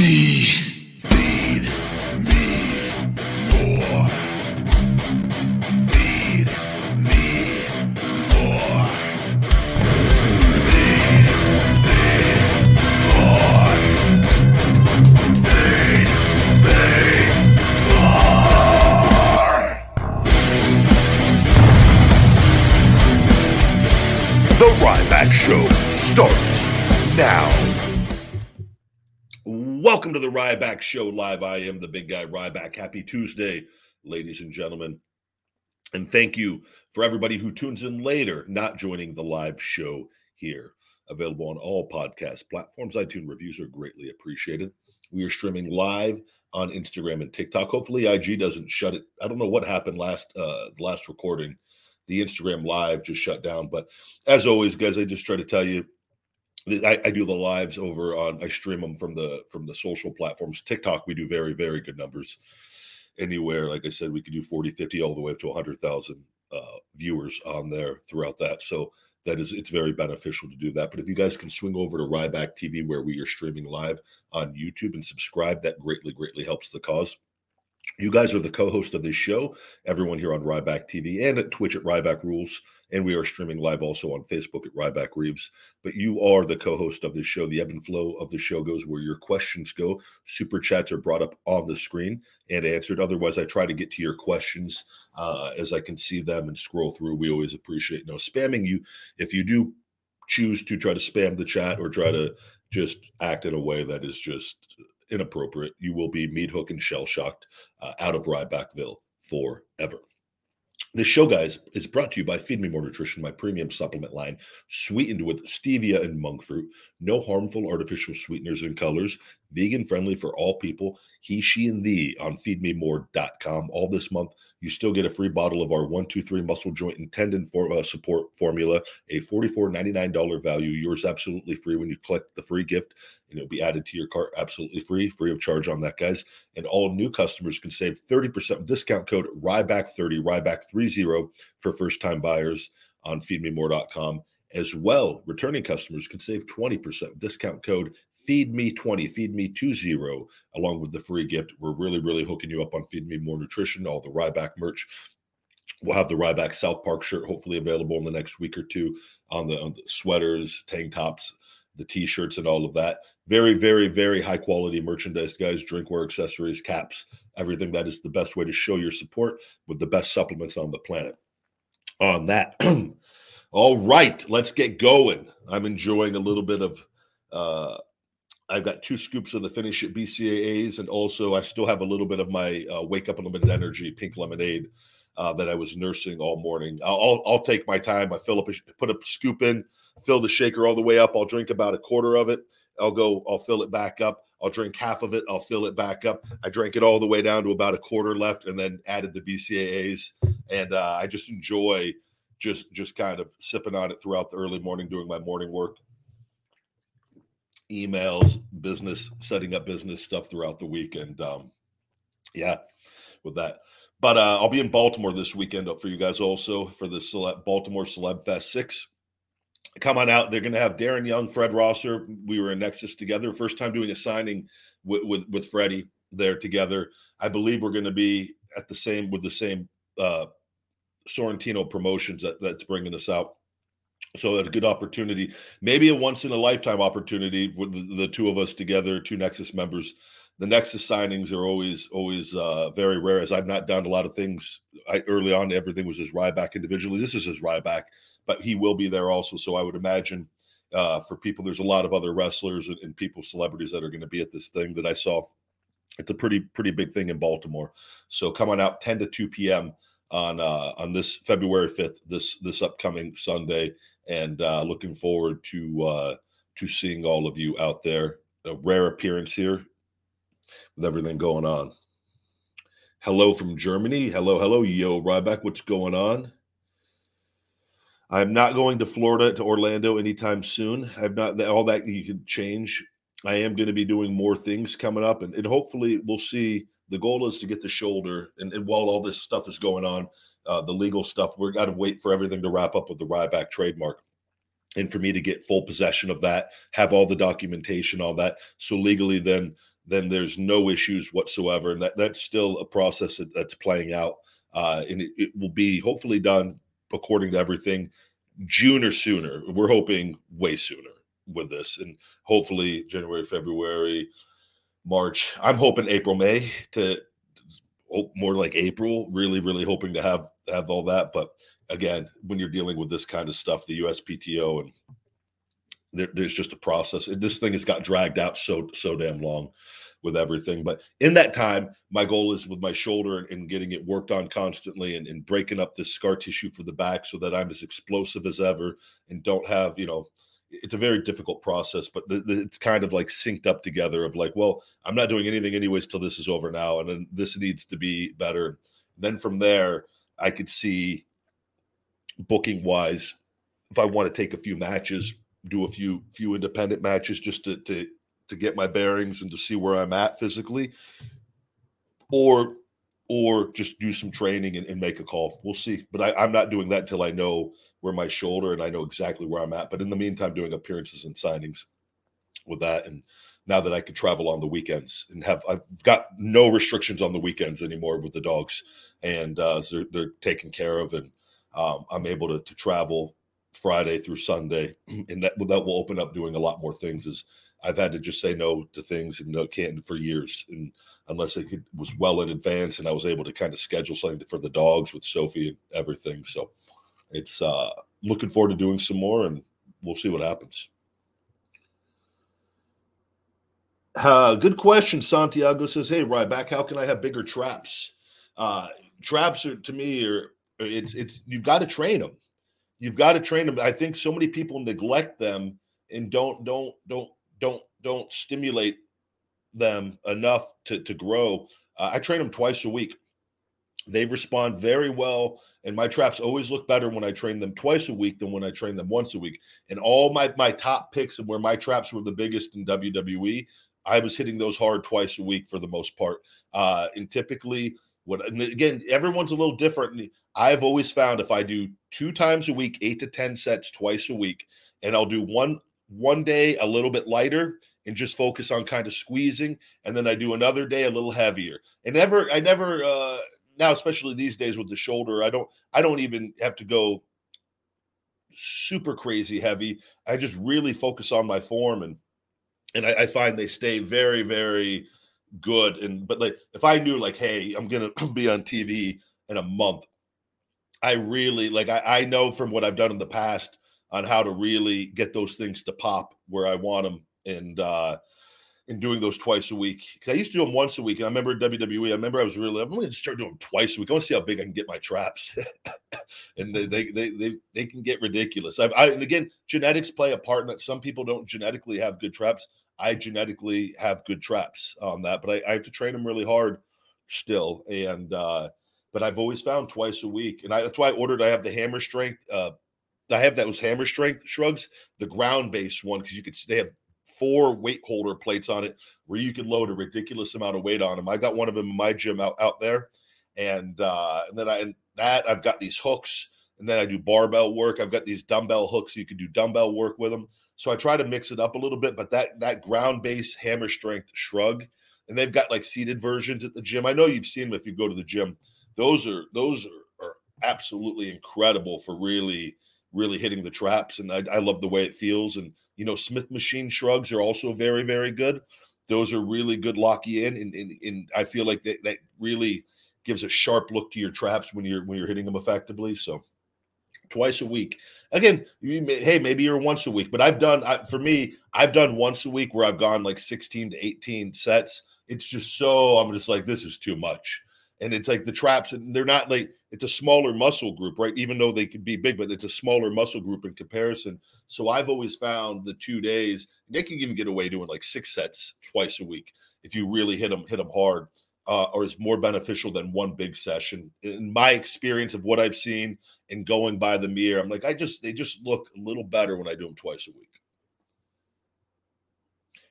Me. Welcome to the Ryback Show live. I am the big guy Ryback. Happy Tuesday, ladies and gentlemen. And thank you for everybody who tunes in later, not joining the live show here. Available on all podcast platforms. iTunes reviews are greatly appreciated. We are streaming live on Instagram and TikTok. Hopefully, IG doesn't shut it. I don't know what happened last uh last recording. The Instagram live just shut down. But as always, guys, I just try to tell you I, I do the lives over on I stream them from the from the social platforms. TikTok, we do very, very good numbers. Anywhere, like I said, we could do 40, 50, all the way up to 100,000 uh, viewers on there throughout that. So that is, it's very beneficial to do that. But if you guys can swing over to Ryback TV, where we are streaming live on YouTube and subscribe, that greatly, greatly helps the cause. You guys are the co-host of this show. Everyone here on Ryback TV and at Twitch at Ryback Rules, and we are streaming live also on Facebook at Ryback Reeves. But you are the co-host of this show. The ebb and flow of the show goes where your questions go. Super chats are brought up on the screen and answered. Otherwise, I try to get to your questions uh, as I can see them and scroll through. We always appreciate no spamming you. If you do choose to try to spam the chat or try to just act in a way that is just inappropriate, you will be meat hook and shell shocked uh, out of Rybackville forever. This show, guys, is brought to you by Feed Me More Nutrition, my premium supplement line, sweetened with stevia and monk fruit, no harmful artificial sweeteners and colors, vegan friendly for all people, he, she, and thee on feedmemore.com. All this month, you still get a free bottle of our 123 muscle joint and tendon for, uh, support formula, a $44.99 value. Yours absolutely free when you click the free gift, and it'll be added to your cart absolutely free, free of charge on that, guys. And all new customers can save 30% discount code RYBACK30, RYBACK30 for first time buyers on feedmemore.com. As well, returning customers can save 20% discount code feed me 20 feed me 20 along with the free gift. We're really really hooking you up on feed me more nutrition all the ryback merch. We'll have the ryback south park shirt hopefully available in the next week or two on the, on the sweaters tank tops the t-shirts and all of that. Very very very high quality merchandise guys. Drinkware accessories caps everything. That is the best way to show your support with the best supplements on the planet. On that all right let's get going. I'm enjoying a little bit of uh I've got two scoops of the finish at BCAAs, and also I still have a little bit of my uh, wake up unlimited energy pink lemonade uh, that I was nursing all morning. I'll, I'll, take my time. I fill up, a, put a scoop in, fill the shaker all the way up. I'll drink about a quarter of it. I'll go, I'll fill it back up. I'll drink half of it. I'll fill it back up. I drank it all the way down to about a quarter left, and then added the BCAAs. And uh, I just enjoy just just kind of sipping on it throughout the early morning, doing my morning work emails, business, setting up business stuff throughout the week. And um, yeah, with that. But uh, I'll be in Baltimore this weekend for you guys also for the Baltimore Celeb Fest 6. Come on out. They're going to have Darren Young, Fred Rosser. We were in Nexus together. First time doing a signing with, with, with Freddie there together. I believe we're going to be at the same with the same uh, Sorrentino promotions that, that's bringing us out. So a good opportunity, maybe a once in a lifetime opportunity with the, two of us together, two Nexus members. The Nexus signings are always always uh, very rare, as I've not done a lot of things. I, early on, everything was his Ryback individually. This is his Ryback, but he will be there also. So I would imagine uh, for people, there's a lot of other wrestlers and, and people, celebrities that are going to be at this thing that I saw. It's a pretty pretty big thing in Baltimore. So come on out 10 to 2 p.m. on uh, on this February fifth, this this upcoming Sunday, and uh, looking forward to uh, to seeing all of you out there. A rare appearance here with everything going on. Hello from Germany. Hello, hello, yo, Ryback. What's going on? I'm not going to Florida to Orlando anytime soon. I've not all that you can change. I am going to be doing more things coming up, and, and hopefully we'll see. The goal is to get the shoulder, and, and while all this stuff is going on, uh, the legal stuff, we're got to wait for everything to wrap up with the Ryback trademark, and for me to get full possession of that, have all the documentation, all that. So legally, then then there's no issues whatsoever. And that that's still a process that, that's playing out. Uh, and it, it, will be hopefully done according to everything June or sooner. We're hoping way sooner with this, and hopefully January, February, March. I'm hoping April, May to oh, more like April. Really, really hoping to have have all that. But again, when you're dealing with this kind of stuff, the USPTO and there, there's just a process. This thing has got dragged out so so damn long with everything. But in that time, my goal is with my shoulder and, and getting it worked on constantly and, and, breaking up this scar tissue for the back so that I'm as explosive as ever and don't have, you know, it's a very difficult process, but the, the, it's kind of like synced up together of like, well, I'm not doing anything anyways till this is over now. And then this needs to be better. Then from there, I could see booking wise, if I want to take a few matches, do a few few independent matches just to to to get my bearings and to see where I'm at physically, or or just do some training and, and make a call. We'll see. But I, I'm not doing that until I know where my shoulder and I know exactly where I'm at. But in the meantime, doing appearances and signings with that. And now that I can travel on the weekends and have I've got no restrictions on the weekends anymore with the dogs, and uh, so they're, they're taken care of, and um, I'm able to, to travel Friday through Sunday, and that that will open up doing a lot more things. Is I've had to just say no to things and no can't for years, and unless it was well in advance, and I was able to kind of schedule something for the dogs with Sophie and everything. So it's uh looking forward to doing some more, and we'll see what happens. Uh, good question. Santiago says, "Hey, Ryback, how can I have bigger traps? Uh, traps are to me are it's it's you've got to train them you've got to train them. I think so many people neglect them and don't don't don't don't don't stimulate them enough to to grow. Uh, I train them twice a week. They respond very well, and my traps always look better when I train them twice a week than when I train them once a week. And all my my top picks and where my traps were the biggest in WWE, I was hitting those hard twice a week for the most part. Uh, and typically, what again, everyone's a little different. I've always found if I do two times a week, eight to 10 sets twice a week, and I'll do one one day a little bit lighter and just focus on kind of squeezing, and then I do another day a little heavier. And never, I never uh now, especially these days with the shoulder, I don't I don't even have to go super crazy heavy. I just really focus on my form and and I, I find they stay very, very good. And but like if I knew like, hey, I'm gonna be on TV in a month, I really like I, I know from what I've done in the past on how to really get those things to pop where I want them and uh and doing those twice a week. Cause I used to do them once a week. And I remember WWE, I remember I was really, I'm to start doing them twice a week. I want to see how big I can get my traps. and they, they, they, they, they, can get ridiculous. I, I, and again, genetics play a part in that. Some people don't genetically have good traps. I genetically have good traps on that, but I, I have to train them really hard still. And, uh, but I've always found twice a week, and I, that's why I ordered. I have the hammer strength. Uh, I have that was hammer strength shrugs, the ground based one because you could they have four weight holder plates on it where you can load a ridiculous amount of weight on them. I got one of them in my gym out out there, and uh, and then I and that I've got these hooks, and then I do barbell work. I've got these dumbbell hooks. You can do dumbbell work with them. So I try to mix it up a little bit, but that that ground base hammer strength shrug, and they've got like seated versions at the gym. I know you've seen them if you go to the gym those are those are, are absolutely incredible for really really hitting the traps and I, I, love the way it feels and you know smith machine shrugs are also very very good. Those are really good lock you in and, and, and i feel like that, that really gives a sharp look to your traps when you're when you're hitting them effectively so twice a week. Again may, hey maybe you're once a week but i've done I, for me i've done once a week where i've gone like 16 to 18 sets. It's just so i'm just like this is too much. And it's like the traps and they're not like it's a smaller muscle group, right? Even though they could be big, but it's a smaller muscle group in comparison. So I've always found the two days they can even get away doing like six sets twice a week if you really hit them hit them hard, uh, or is more beneficial than one big session. In my experience of what I've seen and going by the mirror, I'm like I just they just look a little better when I do them twice a week.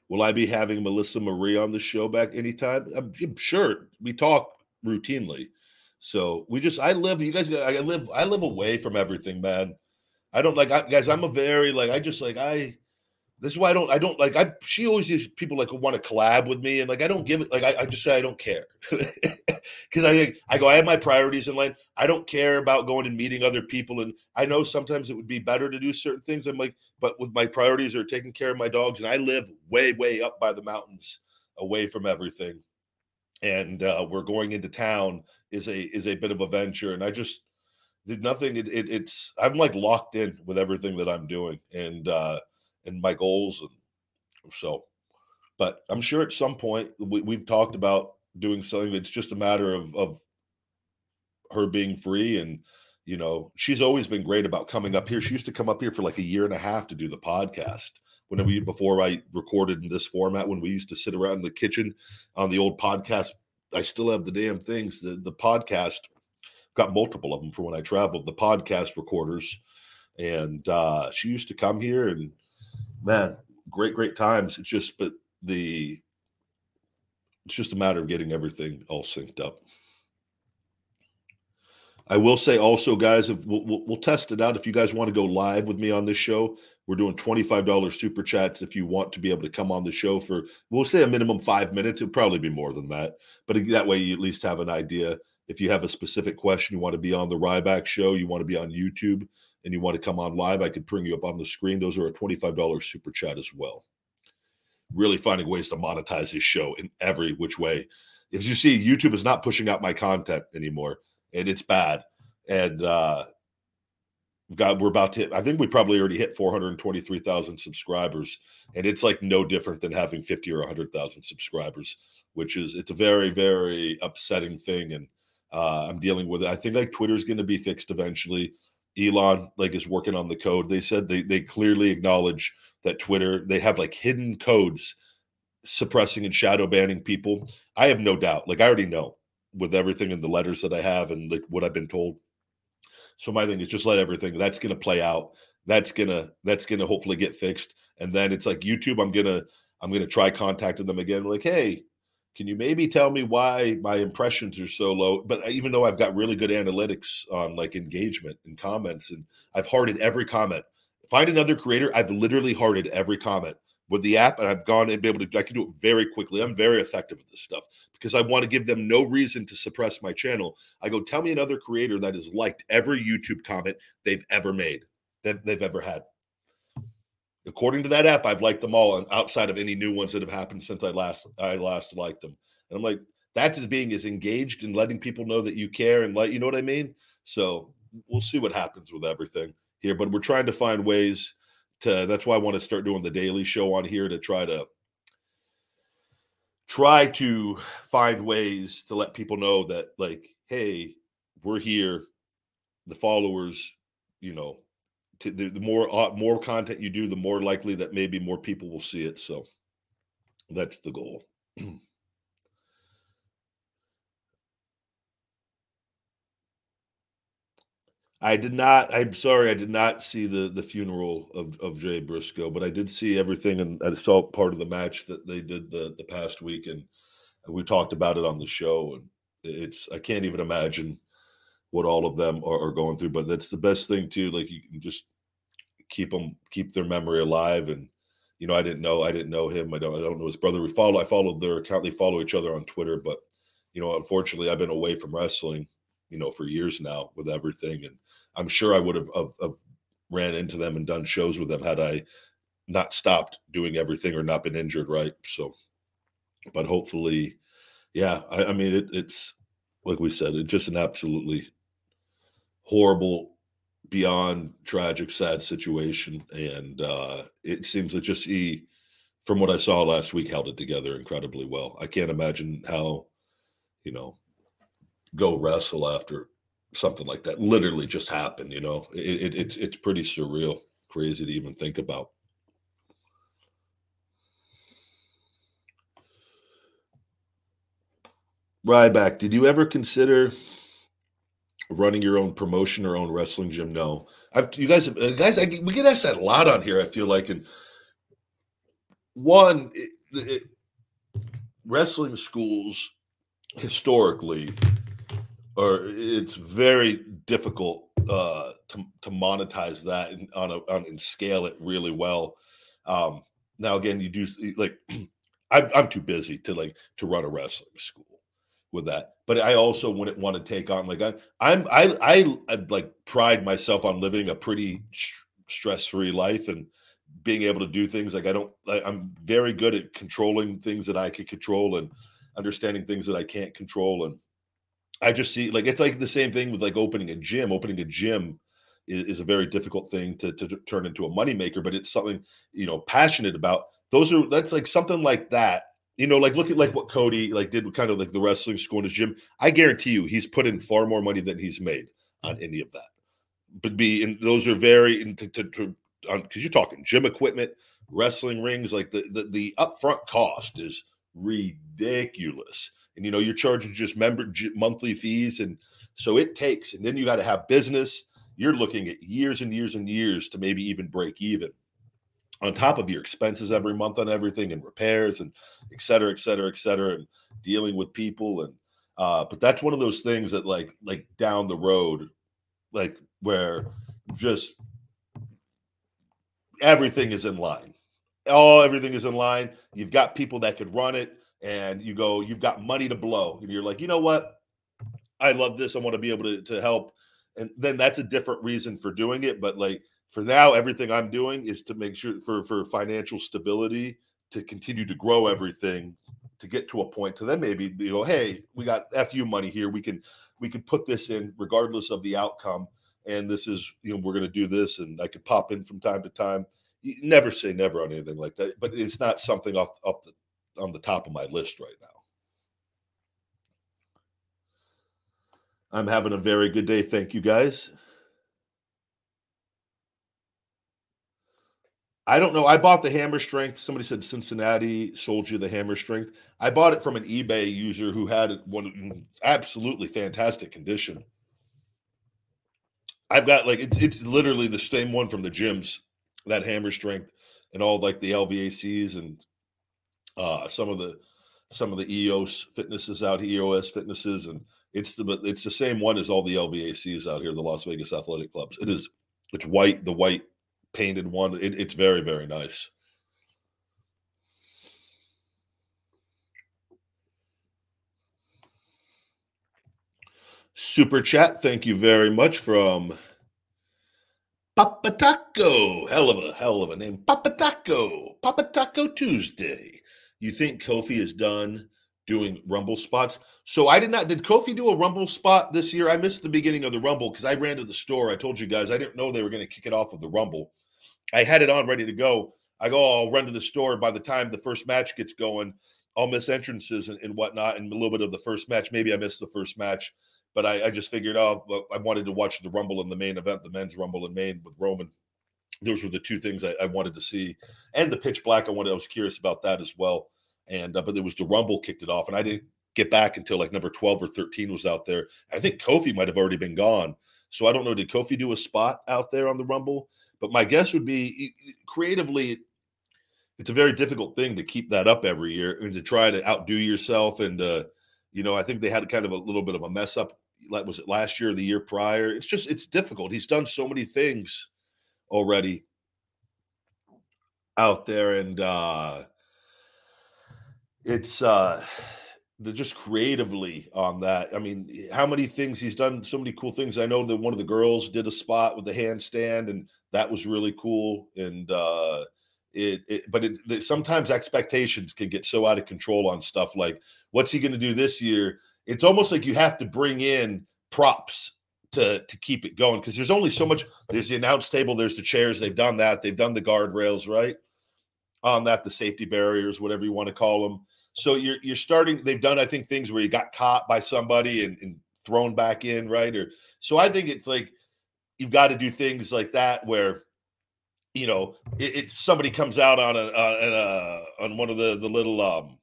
Will I be having Melissa Marie on the show back anytime? I'm, I'm sure we talk routinely. So we just I live you guys I live I live away from everything, man. I don't like I, guys. I'm a very like I just like I. This is why I don't I don't like I. She always sees people like want to collab with me, and like I don't give it like I, I just say I don't care because I I go I have my priorities in line. I don't care about going and meeting other people, and I know sometimes it would be better to do certain things. I'm like, but with my priorities are taking care of my dogs, and I live way way up by the mountains, away from everything, and uh, we're going into town is a is a bit of a venture, and I just did nothing. It, it, it's I'm like locked in with everything that I'm doing and uh and my goals, and so. But I'm sure at some point we, we've talked about doing something. It's just a matter of of her being free and you know she's always been great about coming up here she used to come up here for like a year and a half to do the podcast when we before i recorded in this format when we used to sit around in the kitchen on the old podcast I still have the damn things. The the podcast got multiple of them for when I traveled. The podcast recorders, and uh, she used to come here, and man, great great times. It's just but the it's just a matter of getting everything all synced up. I will say also, guys, if we'll, we'll, we'll, test it out. If you guys want to go live with me on this show, we're doing $25 super chats if you want to be able to come on the show for, we'll say a minimum five minutes. It'll probably be more than that. But that way, you at least have an idea. If you have a specific question, you want to be on the Ryback show, you want to be on YouTube, and you want to come on live, I could bring you up on the screen. Those are a $25 super chat as well. Really finding ways to monetize this show in every which way. As you see, YouTube is not pushing out my content anymore, and it's bad. And uh, God, we're about to hit, I think we probably already hit 423,000 subscribers. And it's like no different than having 50 or 100,000 subscribers, which is, it's a very, very upsetting thing. And uh, I'm dealing with it. I think like Twitter's going to be fixed eventually. Elon like is working on the code. They said they, they clearly acknowledge that Twitter, they have like hidden codes suppressing and shadow banning people. I have no doubt. Like I already know with everything in the letters that I have and like what I've been told so my thing is just let everything that's going to play out. That's gonna that's gonna hopefully get fixed, and then it's like YouTube. I'm gonna I'm gonna try contacting them again. Like, hey, can you maybe tell me why my impressions are so low? But uh, even though I've got really good analytics on like engagement and comments, and I've hearted every comment. Find another creator. I've literally hearted every comment with the app, and I've gone and be able to. I can do it very quickly. I'm very effective with this stuff because I want to give them no reason to suppress my channel. I go, tell me another creator that has liked every YouTube comment they've ever made that they've ever had. According to that app, I've liked them all, and outside of any new ones that have happened since I last I last liked them. And I'm like, that's as being as engaged and letting people know that you care and let you know what I mean. So we'll see what happens with everything here, but we're trying to find ways to. That's why I want to start doing the daily show on here to try to try to find ways to let people know that like hey we're here the followers you know to, the, the, more uh, more content you do the more likely that maybe more people will see it so that's the goal I did not. I'm sorry, I did not see the the funeral of of Jay Briscoe, but I did see everything, and I saw part of the match that they did the the past week, and we talked about it on the show. And it's I can't even imagine what all of them are, are going through, but that's the best thing too. Like you can just keep them, keep their memory alive, and you know, I didn't know, I didn't know him. I don't, I don't know his brother. We follow, I followed their account. They follow each other on Twitter, but you know, unfortunately, I've been away from wrestling, you know, for years now with everything, and I'm sure I would have, have, have ran into them and done shows with them had I not stopped doing everything or not been injured, right? So, but hopefully, yeah. I, I mean, it, it's like we said, it's just an absolutely horrible, beyond tragic, sad situation, and uh, it seems that just he, from what I saw last week, held it together incredibly well. I can't imagine how, you know, go wrestle after something like that literally just happened. You know, it, it, it's it's pretty surreal, crazy to even think about. Ryback, did you ever consider running your own promotion or own wrestling gym? No, I've, you guys, uh, guys, I, we get asked that a lot on here. I feel like, and one, it, it, wrestling schools historically are it's very difficult uh, to to monetize that and on a on and scale it really well. Um, now again, you do like I'm I'm too busy to like to run a wrestling school with that. But I also wouldn't want to take on like I, I'm I I I'd like pride myself on living a pretty stress free life and being able to do things like I don't I, I'm very good at controlling things that I can control and understanding things that I can't control and I just see like it's like the same thing with like opening a gym. Opening a gym is, is a very difficult thing to, to, to turn into a moneymaker, but it's something you know passionate about. Those are that's like something like that you know, like look at like what Cody like did with kind of like the wrestling school in his gym. I guarantee you, he's put in far more money than he's made on mm. any of that. But be and those are very into to, to because you're talking gym equipment, wrestling rings, like the, the the upfront cost is ridiculous. And you know, you're charging just member monthly fees, and so it takes. And then you got to have business. You're looking at years and years and years to maybe even break even on top of your expenses every month on everything and repairs and et cetera, et cetera, et cetera, and dealing with people. And uh, but that's one of those things that like like down the road, like where just everything is in line. Oh, everything is in line. You've got people that could run it, and you go, you've got money to blow, and you're like, you know what? I love this. I want to be able to, to help. And then that's a different reason for doing it. But like for now, everything I'm doing is to make sure for for financial stability to continue to grow everything to get to a point to then maybe you know, hey, we got fu money here. We can we can put this in regardless of the outcome. And this is you know we're to do this, and I could pop in from time to time. You never say never on anything like that, but it's not something off off the on the top of my list right now. I'm having a very good day. Thank you guys. I don't know. I bought the hammer strength. Somebody said Cincinnati sold you the hammer strength. I bought it from an eBay user who had one absolutely fantastic condition. I've got like it's, it's literally the same one from the gyms, that hammer strength, and all like the LVACs and uh, some of the some of the EOS fitnesses out here, EOS fitnesses, and it's the but it's the same one as all the LVACs out here, the Las Vegas Athletic Clubs. It is it's white, the white painted one. It, it's very, very nice. Super chat. Thank you very much from Papa Taco. Hell of a hell of a name. Papa Taco. Papa Taco Tuesday. You think Kofi is done doing Rumble spots? So I did not. Did Kofi do a Rumble spot this year? I missed the beginning of the Rumble because I ran to the store. I told you guys I didn't know they were going to kick it off with the Rumble. I had it on ready to go. I go, oh, I'll run to the store. By the time the first match gets going, I'll miss entrances and, and whatnot, and a little bit of the first match. Maybe I missed the first match, but I, I just figured, oh, I wanted to watch the Rumble in the main event, the men's Rumble in main with Roman. Those were the two things I, I wanted to see, and the pitch black. I wanted. I was curious about that as well. And uh, but it was the Rumble kicked it off, and I didn't get back until like number twelve or thirteen was out there. I think Kofi might have already been gone. So I don't know. Did Kofi do a spot out there on the Rumble? But my guess would be creatively, it's a very difficult thing to keep that up every year and to try to outdo yourself. And uh, you know, I think they had kind of a little bit of a mess up. Like was it last year or the year prior? It's just it's difficult. He's done so many things already out there, and uh, it's uh, the just creatively on that. I mean, how many things he's done? So many cool things. I know that one of the girls did a spot with the handstand, and that was really cool. And uh, it, it but it, sometimes expectations can get so out of control on stuff like what's he going to do this year? It's almost like you have to bring in props to to keep it going because there's only so much. There's the announce table. There's the chairs. They've done that. They've done the guardrails right on that. The safety barriers, whatever you want to call them so you're you're starting. They've done, I think, things where you got caught by somebody and, and thrown back in, right? Or so I think it's like you've got to do things like that where you know it, it somebody comes out on a on a on one of the the little um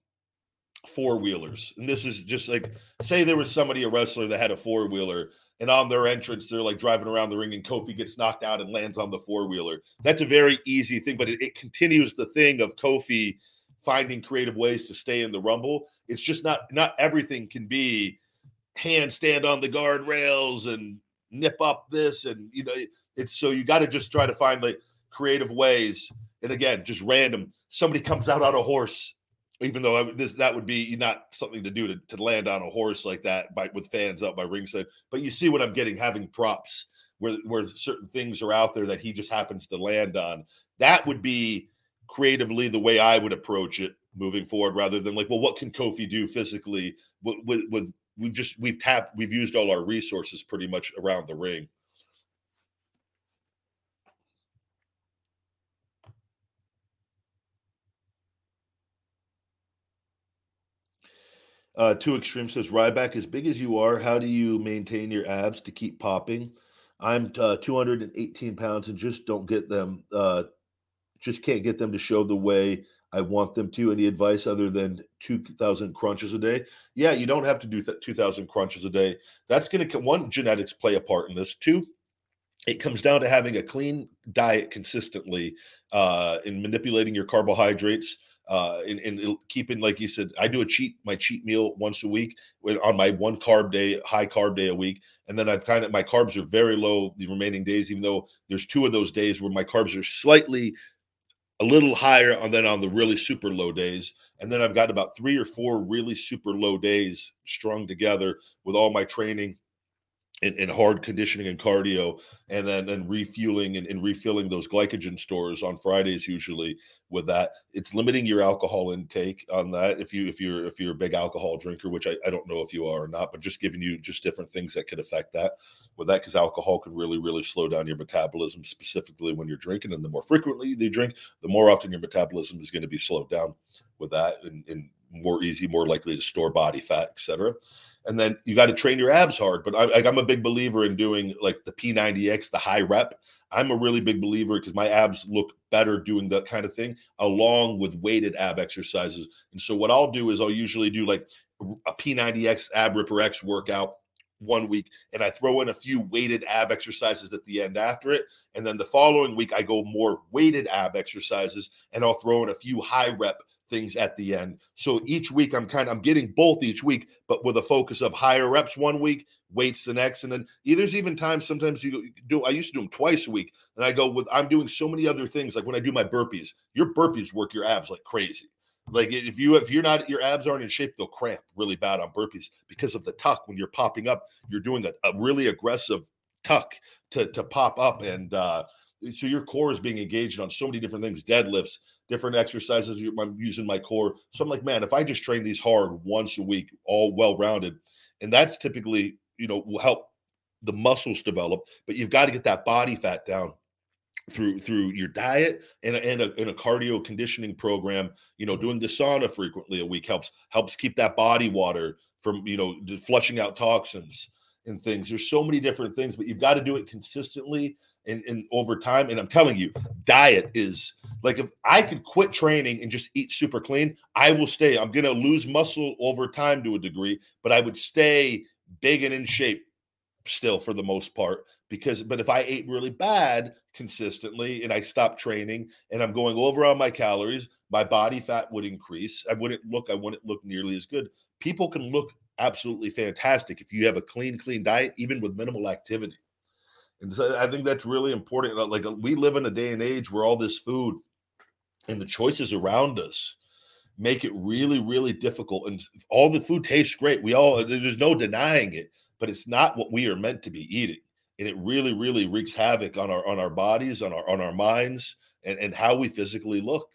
four wheelers, and this is just like say there was somebody a wrestler that had a four wheeler and on their entrance, they're like driving around the ring, and Kofi gets knocked out and lands on the four wheeler. That's a very easy thing, but it, it, continues the thing of Kofi finding creative ways to stay in the Rumble. It's just not not everything can be handstand on the guardrails and nip up this, and you know, it's so you got to just try to find like creative ways. And again, just random. Somebody comes out on a horse even though I, this that would be not something to do to, to land on a horse like that by with fans up by ringside. But you see what I'm getting, having props where where certain things are out there that he just happens to land on. That would be creatively the way I would approach it moving forward, rather than like, well, what can Kofi do physically? With, with, with we've just we've tapped, we've used all our resources pretty much around the ring. Uh, Two Extreme says Ryback, as big as you are, how do you maintain your abs to keep popping? I'm uh, 218 pounds and just don't get them, uh, just can't get them to show the way I want them to. Any advice other than 2,000 crunches a day? Yeah, you don't have to do th- 2,000 crunches a day. That's going to, one, genetics play a part in this. Two, it comes down to having a clean diet consistently uh, in manipulating your carbohydrates uh, and, and keeping like you said, I do a cheat my cheat meal once a week on my one carb day, high carb day a week, and then I've kind of my carbs are very low the remaining days, even though there's two of those days where my carbs are slightly a little higher and then on the really super low days and then i've got about three or four really super low days strung together with all my training in, in, hard conditioning and cardio, and then and refueling and, and, refilling those glycogen stores on Fridays usually with that. It's limiting your alcohol intake on that. If you if you're if you're a big alcohol drinker, which I, I don't know if you are or not, but just giving you just different things that could affect that with that because alcohol can really really slow down your metabolism specifically when you're drinking, and the more frequently you drink, the more often your metabolism is going to be slowed down with that, and, and more easy, more likely to store body fat, etc and then you got to train your abs hard. But I, I'm a big believer in doing like the P90X, the high rep. I'm a really big believer because my abs look better doing that kind of thing along with weighted ab exercises. And so what I'll do is I'll usually do like a P90X ab ripper X workout one week and I throw in a few weighted ab exercises at the end after it. And then the following week, I go more weighted ab exercises and I'll throw in a few high rep things at the end. So each week I'm kind of I'm getting both each week, but with a focus of higher reps one week, weights the next, and then there's even times sometimes you do. I used to do them twice a week, and I go with I'm doing so many other things. Like when I do my burpees, your burpees work your abs like crazy. Like if you if you're not your abs aren't in shape, they'll cramp really bad on burpees because of the tuck. When you're popping up, you're doing a, a really aggressive tuck to to pop up and uh so your core is being engaged on so many different things deadlifts different exercises i'm using my core so i'm like man if i just train these hard once a week all well rounded and that's typically you know will help the muscles develop but you've got to get that body fat down through through your diet and a, and, a, and a cardio conditioning program you know doing the sauna frequently a week helps helps keep that body water from you know flushing out toxins and things there's so many different things but you've got to do it consistently and, and over time. And I'm telling you, diet is like if I could quit training and just eat super clean, I will stay. I'm gonna lose muscle over time to a degree, but I would stay big and in shape still for the most part because but if i ate really bad consistently and i stopped training and i'm going over on my calories my body fat would increase i wouldn't look i wouldn't look nearly as good people can look absolutely fantastic if you have a clean clean diet even with minimal activity and so I think that's really important. Like uh, we live in a day and age where all this food and the choices around us make it really, really difficult. And all the food tastes great. We all there's no denying it, but it's not what we are meant to be eating. And it really, really wreaks havoc on our on our bodies, on our on our minds, and, and how we physically look.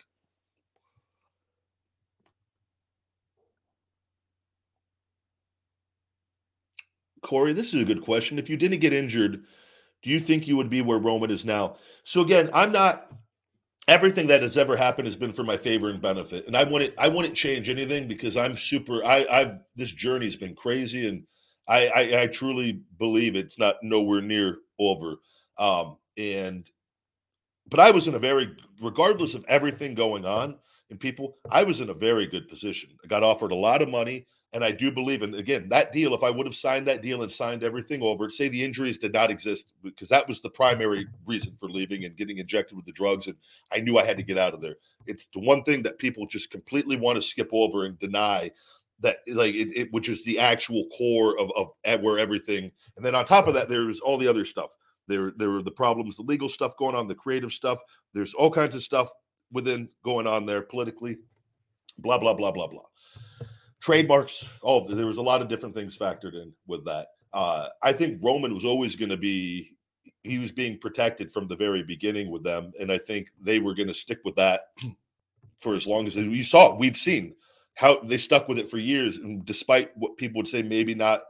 Corey, this is a good question. If you didn't get injured do you think you would be where Roman is now? So again, I'm not everything that has ever happened has been for my favor and benefit. And I wouldn't I wouldn't change anything because I'm super I I've this journey's been crazy and I, I, I truly believe it's not nowhere near over. Um, and but I was in a very, regardless of everything going on and people, I was in a very good position. I got offered a lot of money. And I do believe, and again, that deal, if I would have signed that deal and signed everything over, say the injuries did not exist, because that was the primary reason for leaving and getting injected with the drugs. And I knew I had to get out of there. It's the one thing that people just completely want to skip over and deny that, like, it, it which is the actual core of, of where everything. And then on top of that, there's all the other stuff. There, there were the problems, the legal stuff going on, the creative stuff. There's all kinds of stuff within going on there politically, blah, blah, blah, blah, blah trademarks. Oh, there was a lot of different things factored in with that. Uh, I think Roman was always going to be he was being protected from the very beginning with them, and I think they were going to stick with that for as long as we saw. We've seen how they stuck with it for years, and despite what people would say, maybe not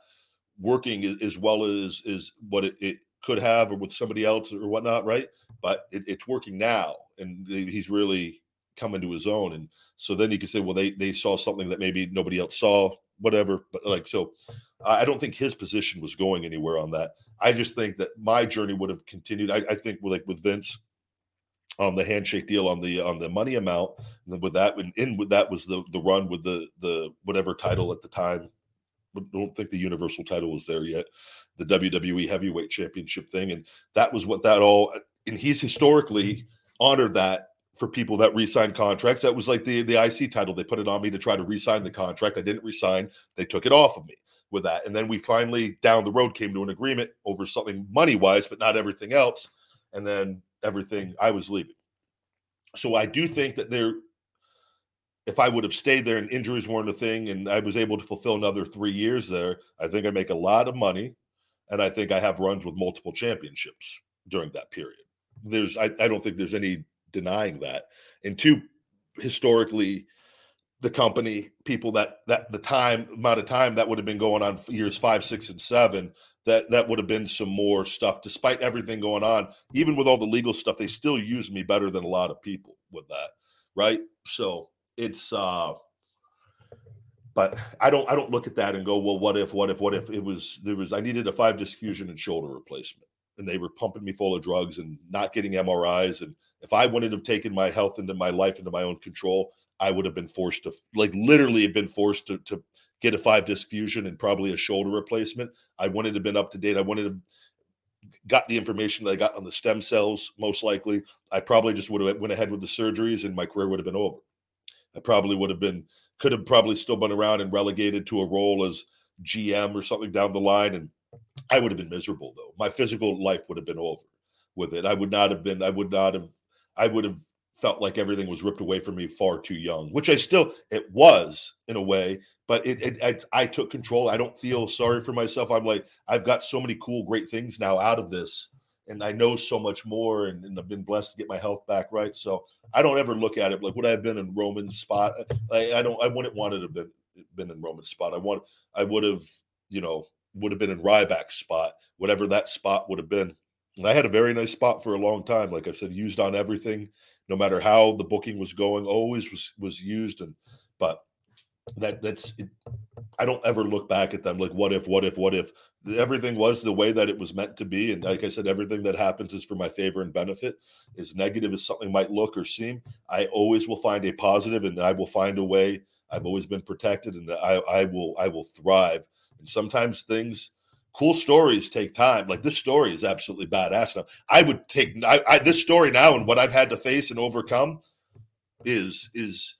working as well as is what it, it, could have, or with somebody else or whatnot, right? But it, it's working now, and he's really coming to his own. And so then you can say, well, they they saw something that maybe nobody else saw, whatever. But like so, I don't think his position was going anywhere on that. I just think that my journey would have continued. I, I think like with Vince on the handshake deal on the on the money amount, and with that, and in with that was the the run with the the whatever title mm-hmm. at the time. I don't think the Universal title was there yet. The WWE Heavyweight Championship thing, and that was what that all. And he's historically honored that for people that re-signed contracts. That was like the the IC title. They put it on me to try to re-sign the contract. I didn't resign. They took it off of me with that. And then we finally down the road came to an agreement over something money wise, but not everything else. And then everything I was leaving. So I do think that there if I would have stayed there and injuries weren't a thing and I was able to fulfill another three years there, I think I make a lot of money. And I think I have runs with multiple championships during that period. There's I, I don't think there's any denying that. And two, historically, the company people that that the time amount of time that would have been going on years five, six, and seven. That that would have been some more stuff. Despite everything going on, even with all the legal stuff, they still use me better than a lot of people with that, right? So it's. uh but I don't I don't look at that and go, well, what if, what if, what if it was there was I needed a five disc fusion and shoulder replacement, and they were pumping me full of drugs and not getting MRIs and if I wouldn't have taken my health into my life into my own control, I would have been forced to, like, literally have been forced to, to get a five disc fusion and probably a shoulder replacement. I wanted to have been up to date. I wanted to got the information that I got on the stem cells. Most likely, I probably just would have went ahead with the surgeries, and my career would have been over. I probably would have been could have probably still been around and relegated to a role as GM or something down the line, and I would have been miserable though. My physical life would have been over with it. I would not have been. I would not have I would have felt like everything was ripped away from me far too young, which I still it was in a way, but it, it I, I, took control. I don't feel sorry for myself. I'm like I've got so many cool, great things now out of this, and I know so much more, and, and I've been blessed to get my health back right. So I don't ever look at it like would I have been in Roman's spot? I, I don't. I wouldn't want to have been been in Roman's spot. I want. I would have. You know, would have been in Ryback's spot, whatever that spot would have been. And I had a very nice spot for a long time. Like I said, used on everything, no matter how the booking was going, always was was used. And but that that's it, I don't ever look back at them like what if, what if, what if. Everything was the way that it was meant to be. And like I said, everything that happens is for my favor and benefit. As negative as something might look or seem, I always will find a positive and I will find a way. I've always been protected and I, I will I will thrive. And sometimes things cool stories take time. Like this story is absolutely badass. Now, I would take I, I, this story now and what I've had to face and overcome is is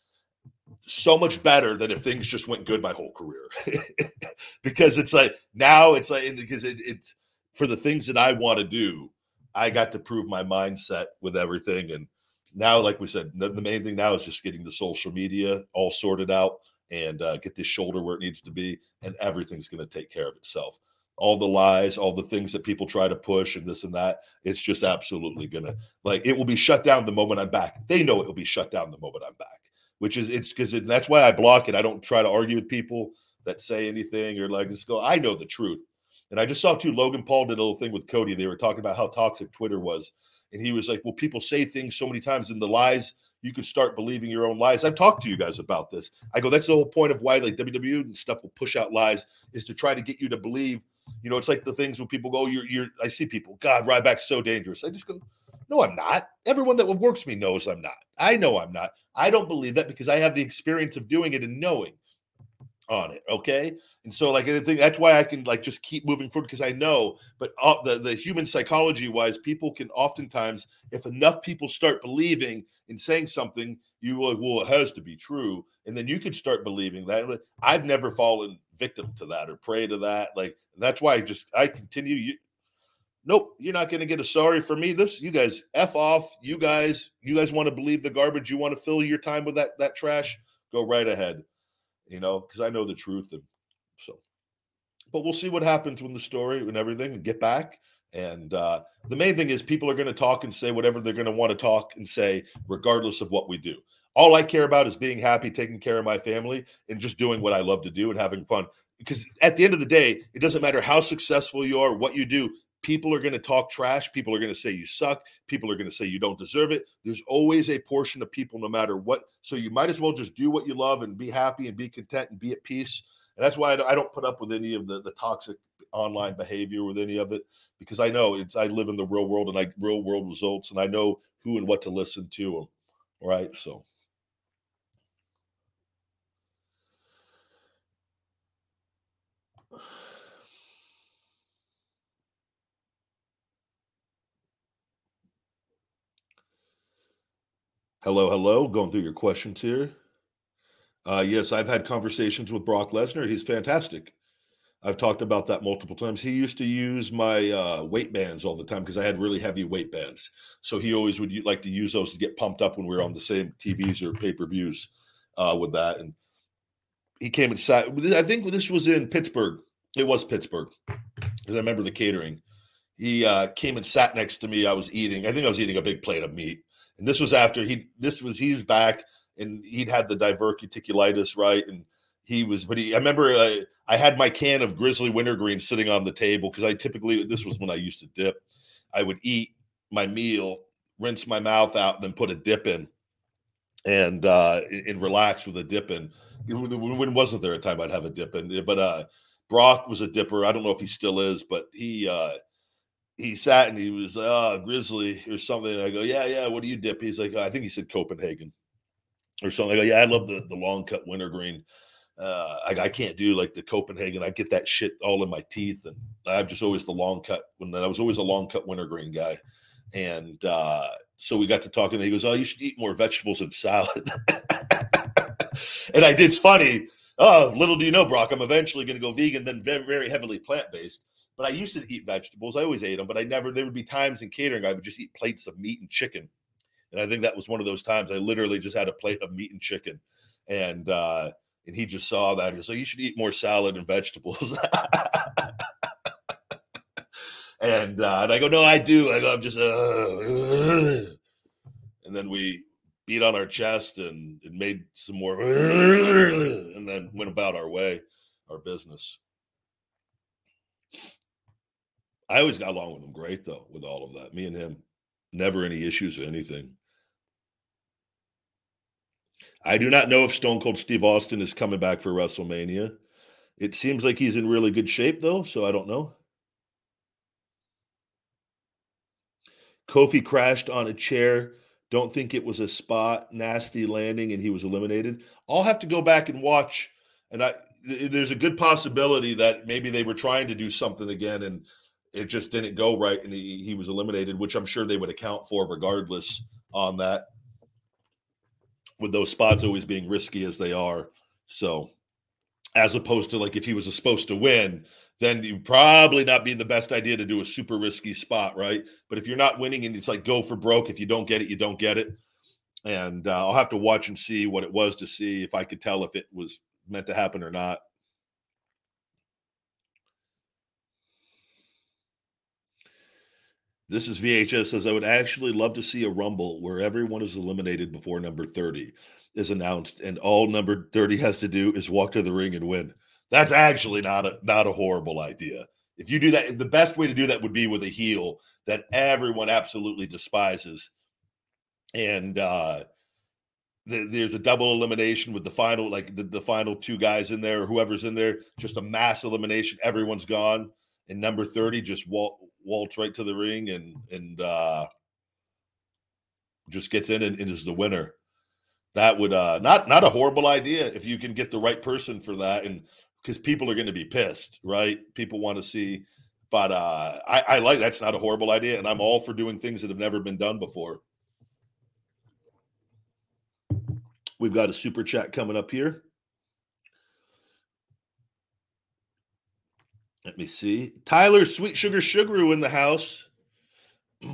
so much better than if things just went good my whole career. because it's like now it's like because it, it's for the things that I want to do, I got to prove my mindset with everything. And now, like we said, the, the main thing now is just getting the social media all sorted out and uh, get this shoulder where it needs to be, and everything's going to take care of itself all the lies, all the things that people try to push and this and that. It's just absolutely gonna like it will be shut down the moment I'm back. They know it will be shut down the moment I'm back, which is it's because it, that's why I block it. I don't try to argue with people that say anything or like just go. I know the truth, and I just saw too. Logan Paul did a little thing with Cody. They were talking about how toxic Twitter was, and he was like, "Well, people say things so many times, and the lies you could start believing your own lies. I've talked to you guys about this. I go, that's the whole point of why like WWE and stuff will push out lies is to try to get you to believe. You know, it's like the things when people go, "You're, you're." I see people, God, Ryback's so dangerous. I just go, no, I'm not. Everyone that works me knows I'm not. I know I'm not. I don't believe that because I have the experience of doing it and knowing on it. Okay. And so, like, I think that's why I can like just keep moving forward because I know. But uh, the the human psychology wise, people can oftentimes, if enough people start believing and saying something, you will like, well, it has to be true, and then you can start believing that. I've never fallen victim to that or prey to that. Like that's why I just I continue. You, nope, you're not going to get a sorry for me. This, you guys, f off. You guys, you guys want to believe the garbage. You want to fill your time with that that trash. Go right ahead you know, because I know the truth. And so, but we'll see what happens when the story and everything and get back. And uh, the main thing is people are going to talk and say whatever they're going to want to talk and say, regardless of what we do. All I care about is being happy, taking care of my family, and just doing what I love to do and having fun. Because at the end of the day, it doesn't matter how successful you are, what you do people are going to talk trash. People are going to say you suck. People are going to say you don't deserve it. There's always a portion of people, no matter what. So you might as well just do what you love and be happy and be content and be at peace. And that's why I don't put up with any of the, the toxic online behavior with any of it because I know it's I live in the real world and I real world results and I know who and what to listen to. Right. So Hello, hello. Going through your questions here. Uh, yes, I've had conversations with Brock Lesnar. He's fantastic. I've talked about that multiple times. He used to use my uh, weight bands all the time because I had really heavy weight bands. So he always would like to use those to get pumped up when we were on the same TVs or pay per views uh, with that. And he came and sat. I think this was in Pittsburgh. It was Pittsburgh because I remember the catering. He uh, came and sat next to me. I was eating. I think I was eating a big plate of meat and this was after he this was he was back and he'd had the diverticulitis, right? And he was, but he, I remember uh, I had my can of Grizzly Wintergreen sitting on the table because I typically, this was when I used to dip. I would eat my meal, rinse my mouth out, and then put a dip in and, uh, and relax with a dip in. When wasn't there a time I'd have a dip in? But, uh, Brock was a dipper. I don't know if he still is, but he, uh, he sat and he was like, oh, grizzly or something. I go, yeah, yeah. What do you dip? He's like, I think he said Copenhagen or something. I go, yeah, I love the the long cut wintergreen. Uh, I, I can't do like the Copenhagen. I get that shit all in my teeth, and I'm just always the long cut. When I was always a long cut wintergreen guy, and uh, so we got to talking. And he goes, "Oh, you should eat more vegetables and salad." and I did. It's funny. Oh, little do you know, Brock, I'm eventually going to go vegan, then very, very heavily plant based. But I used to eat vegetables. I always ate them, but I never, there would be times in catering I would just eat plates of meat and chicken. And I think that was one of those times I literally just had a plate of meat and chicken. And, uh, and he just saw that. He's like, you should eat more salad and vegetables. and, uh, and I go, no, I do. I go, I'm just, uh. and then we beat on our chest and, and made some more, and then went about our way, our business. I always got along with him great though, with all of that. Me and him, never any issues or anything. I do not know if Stone Cold Steve Austin is coming back for WrestleMania. It seems like he's in really good shape though, so I don't know. Kofi crashed on a chair. Don't think it was a spot, nasty landing, and he was eliminated. I'll have to go back and watch. And I, there's a good possibility that maybe they were trying to do something again, and it just didn't go right and he, he was eliminated, which I'm sure they would account for regardless on that, with those spots always being risky as they are. So, as opposed to like if he was supposed to win, then you probably not be the best idea to do a super risky spot, right? But if you're not winning and it's like go for broke, if you don't get it, you don't get it. And uh, I'll have to watch and see what it was to see if I could tell if it was meant to happen or not. This is VHS says I would actually love to see a rumble where everyone is eliminated before number 30 is announced and all number 30 has to do is walk to the ring and win. That's actually not a not a horrible idea. If you do that, the best way to do that would be with a heel that everyone absolutely despises. And uh there's a double elimination with the final, like the, the final two guys in there, or whoever's in there, just a mass elimination. Everyone's gone, and number thirty just walt, waltz right to the ring and and uh, just gets in and, and is the winner. That would uh, not not a horrible idea if you can get the right person for that, and because people are going to be pissed, right? People want to see, but uh, I, I like that's not a horrible idea, and I'm all for doing things that have never been done before. We've got a super chat coming up here. Let me see. Tyler Sweet Sugar Sugaroo in the house.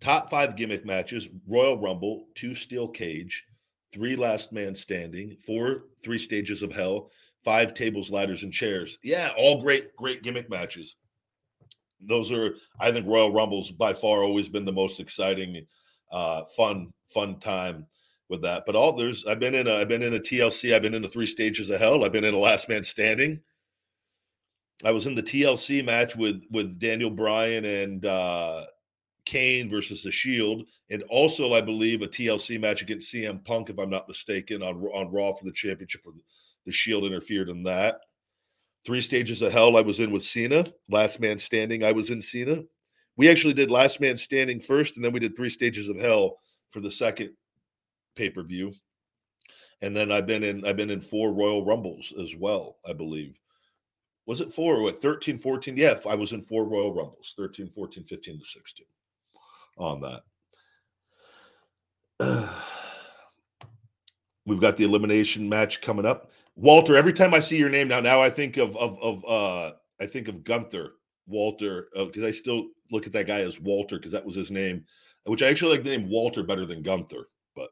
Top five gimmick matches Royal Rumble, two steel cage, three last man standing, four three stages of hell, five tables, ladders, and chairs. Yeah, all great, great gimmick matches. Those are, I think, Royal Rumbles by far always been the most exciting, uh, fun, fun time with that. But all there's I've been in a I've been in a TLC, I've been in the three stages of hell, I've been in a last man standing. I was in the TLC match with with Daniel Bryan and uh Kane versus the Shield, and also I believe a TLC match against CM Punk, if I'm not mistaken, on on Raw for the championship. The Shield interfered in that. Three stages of hell I was in with Cena. Last man standing, I was in Cena. We actually did last man standing first, and then we did three stages of hell for the second pay per view. And then I've been in I've been in four Royal Rumbles as well, I believe. Was it four or what 13, 14? Yeah, I was in four Royal Rumbles, 13, 14, 15 to 16 on that. We've got the elimination match coming up. Walter, every time I see your name now, now I think of of of uh I think of Gunther Walter because uh, I still look at that guy as Walter because that was his name, which I actually like the name Walter better than Gunther. But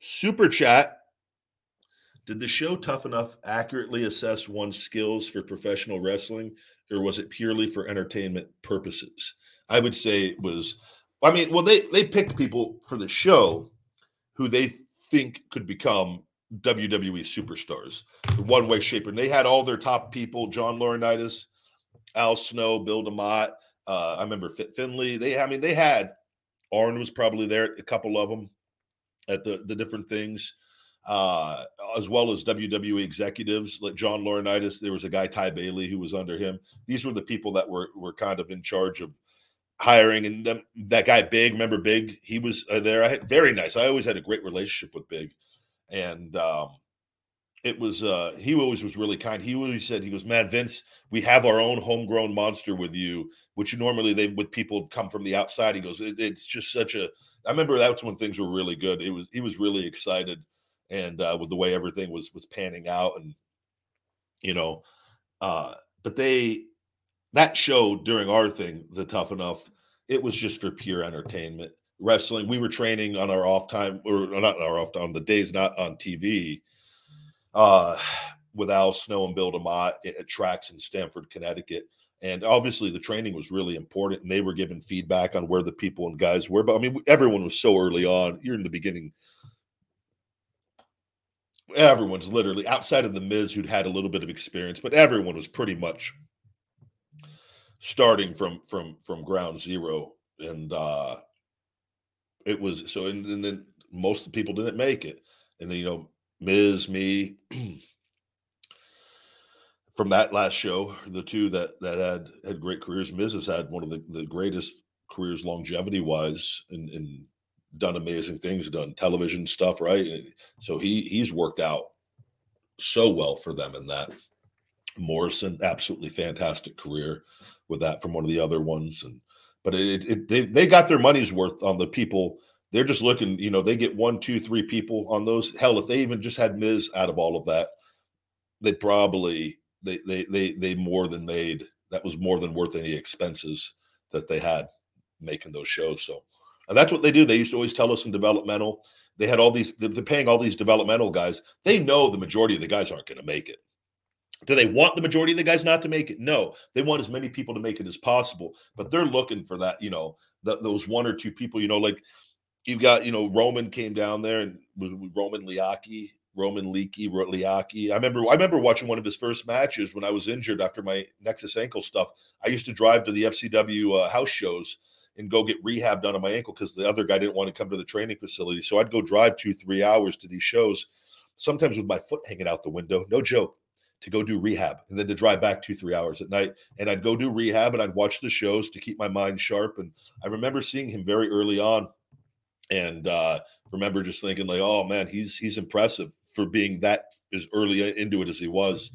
super chat. Did the show Tough Enough accurately assess one's skills for professional wrestling, or was it purely for entertainment purposes? I would say it was. I mean, well, they they picked people for the show who they think could become WWE superstars, one way, shape, and they had all their top people: John Laurinaitis, Al Snow, Bill DeMott. Uh, I remember Fit Finlay. They, I mean, they had Arn was probably there, a couple of them at the the different things, uh, as well as WWE executives like John Laurinaitis. There was a guy Ty Bailey who was under him. These were the people that were were kind of in charge of hiring. And them, that guy Big, remember Big? He was uh, there. I had very nice. I always had a great relationship with Big, and um, it was uh, he always was really kind. He always said he goes, "Man, Vince, we have our own homegrown monster with you." Which normally they would people come from the outside. He goes, it, "It's just such a I remember that's when things were really good. It was he was really excited, and uh, with the way everything was was panning out, and you know, uh, but they that show during our thing, the Tough Enough, it was just for pure entertainment. Wrestling, we were training on our off time, or not our off time, the days not on TV, uh, with Al Snow and Bill DeMott at tracks in Stamford, Connecticut and obviously, the training was really important, and they were giving feedback on where the people and guys were. But I mean, everyone was so early on. You're in the beginning. Everyone's literally outside of the Miz, who'd had a little bit of experience, but everyone was pretty much starting from from from ground zero, and uh it was so. And, and then most of the people didn't make it, and then you know, Miz, me. from that last show, the two that that had had great careers, Miz has had one of the, the greatest careers longevity wise and, and done amazing things, done television stuff, right? So he he's worked out so well for them in that. Morrison, absolutely fantastic career with that from one of the other ones. And but it, it they they got their money's worth on the people. They're just looking, you know, they get one, two, three people on those. Hell, if they even just had Miz out of all of that, they'd probably they they they they more than made that was more than worth any expenses that they had making those shows. So and that's what they do. They used to always tell us in developmental, they had all these, they're paying all these developmental guys. They know the majority of the guys aren't going to make it. Do they want the majority of the guys not to make it? No, they want as many people to make it as possible. But they're looking for that, you know, the, those one or two people, you know, like you've got, you know, Roman came down there and was Roman Liaki Roman Leakey, Liaki. I remember I remember watching one of his first matches when I was injured after my Nexus ankle stuff. I used to drive to the FCW uh, house shows and go get rehab done on my ankle because the other guy didn't want to come to the training facility. So I'd go drive two, three hours to these shows, sometimes with my foot hanging out the window. No joke to go do rehab and then to drive back two, three hours at night. And I'd go do rehab and I'd watch the shows to keep my mind sharp. And I remember seeing him very early on and uh, remember just thinking like, oh man, he's he's impressive for being that as early into it as he was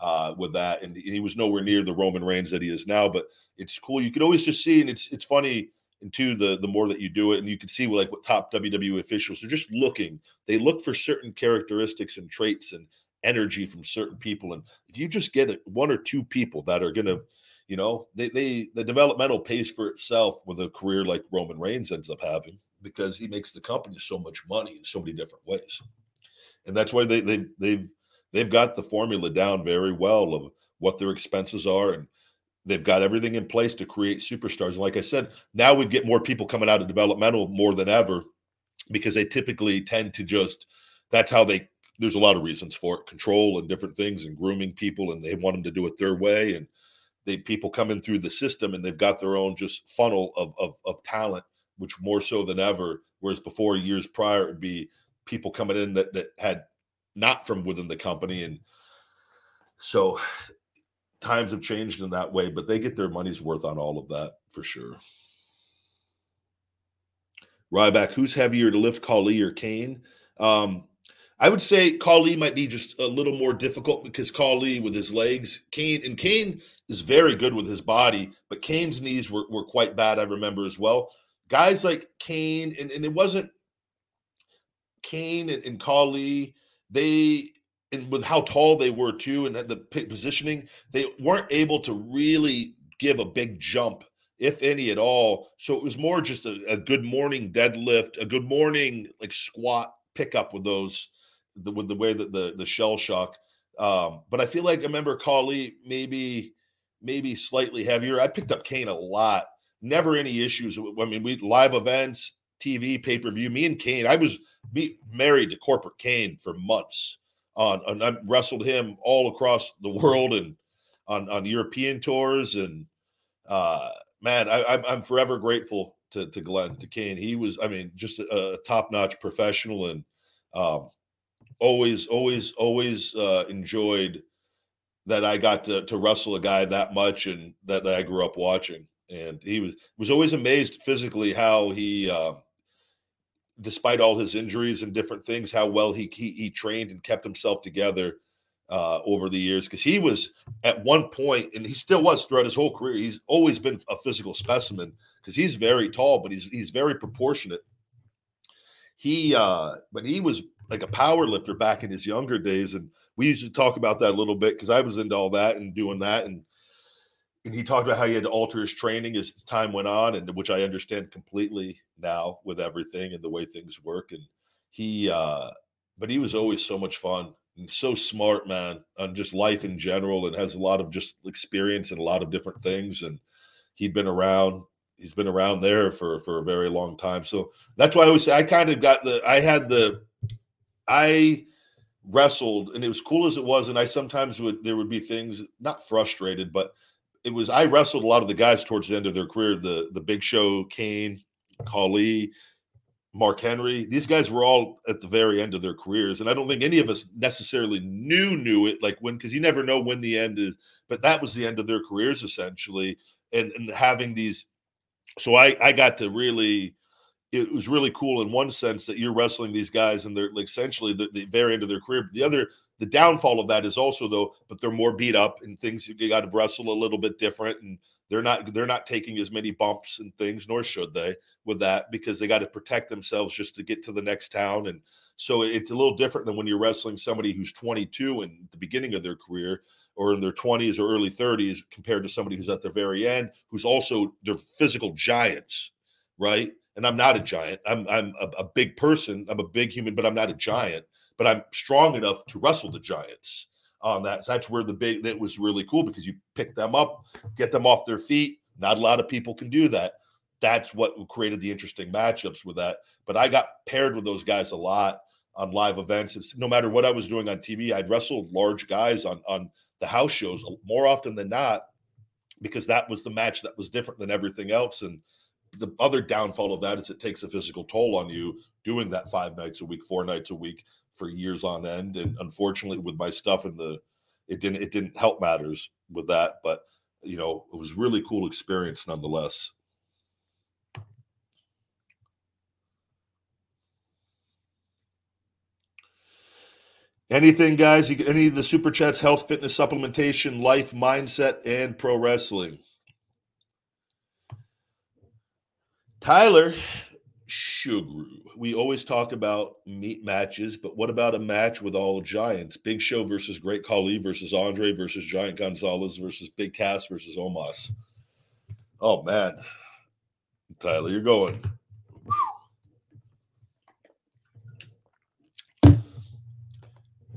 uh, with that. And he was nowhere near the Roman Reigns that he is now, but it's cool. You could always just see, and it's it's funny and two, the the more that you do it, and you can see like what top WWE officials are just looking. They look for certain characteristics and traits and energy from certain people. And if you just get one or two people that are going to, you know, they, they, the developmental pays for itself with a career like Roman Reigns ends up having because he makes the company so much money in so many different ways. And that's why they, they, they've, they've got the formula down very well of what their expenses are. And they've got everything in place to create superstars. Like I said, now we get more people coming out of developmental more than ever because they typically tend to just, that's how they there's a lot of reasons for it control and different things and grooming people and they want them to do it their way. And they people come in through the system and they've got their own just funnel of, of, of talent which more so than ever. Whereas before years prior it'd be people coming in that that had not from within the company. And so times have changed in that way but they get their money's worth on all of that for sure Ryback, who's heavier to lift, Khali or Kane? Um, I would say Khali might be just a little more difficult because Khali with his legs, Kane, and Kane is very good with his body, but Kane's knees were, were quite bad, I remember as well. Guys like Kane, and, and it wasn't Kane and, and Khali, they, and with how tall they were too, and the positioning, they weren't able to really give a big jump, if any at all. So it was more just a, a good morning deadlift, a good morning like squat pickup with those the, with the way that the the shell shock. Um, but I feel like I remember Khali maybe maybe slightly heavier. I picked up Kane a lot. Never any issues. I mean, we live events, TV, pay per view. Me and Kane. I was me, married to corporate Kane for months. On, I wrestled him all across the world and on on European tours. And uh, man, I, I'm I'm forever grateful to to Glenn to Kane. He was, I mean, just a, a top notch professional and um, always, always, always uh, enjoyed that I got to, to wrestle a guy that much and that, that I grew up watching. And he was was always amazed physically how he, uh, despite all his injuries and different things, how well he he, he trained and kept himself together uh, over the years. Because he was at one point, and he still was throughout his whole career. He's always been a physical specimen because he's very tall, but he's he's very proportionate. He, uh, but he was like a power lifter back in his younger days. And we used to talk about that a little bit because I was into all that and doing that. And and he talked about how he had to alter his training as time went on, and which I understand completely now with everything and the way things work. And he, uh, but he was always so much fun and so smart, man, on just life in general, and has a lot of just experience and a lot of different things. And he'd been around he's been around there for for a very long time. So that's why I was I kind of got the I had the I wrestled, and it was cool as it was, and I sometimes would there would be things not frustrated, but it was I wrestled a lot of the guys towards the end of their career. The the Big Show, Kane, Khali, Mark Henry. These guys were all at the very end of their careers, and I don't think any of us necessarily knew knew it like when because you never know when the end is. But that was the end of their careers essentially, and and having these. So I I got to really it was really cool in one sense that you're wrestling these guys and they're like essentially the, the very end of their career. But the other, the downfall of that is also though, but they're more beat up and things you got to wrestle a little bit different and they're not they're not taking as many bumps and things, nor should they with that because they got to protect themselves just to get to the next town. And so it's a little different than when you're wrestling somebody who's 22 and the beginning of their career or in their 20s or early 30s compared to somebody who's at the very end who's also they're physical giants, right? and I'm not a giant. I'm I'm a, a, big person. I'm a big human, but I'm not a giant. But I'm strong enough to wrestle the giants on that. So that's where the big that was really cool because you pick them up, get them off their feet. Not a lot of people can do that. That's what created the interesting matchups with that. But I got paired with those guys a lot on live events. It's, no matter what I was doing on TV, I'd wrestle large guys on on the house shows more often than not because that was the match that was different than everything else and the other downfall of that is it takes a physical toll on you doing that five nights a week, four nights a week for years on end. And unfortunately, with my stuff in the, it didn't it didn't help matters with that. But you know, it was really cool experience nonetheless. Anything, guys? You any of the super chats, health, fitness, supplementation, life, mindset, and pro wrestling. Tyler Sugar. We always talk about meat matches, but what about a match with all giants? Big Show versus Great Khali versus Andre versus Giant Gonzalez versus Big Cass versus Omos. Oh man, Tyler, you're going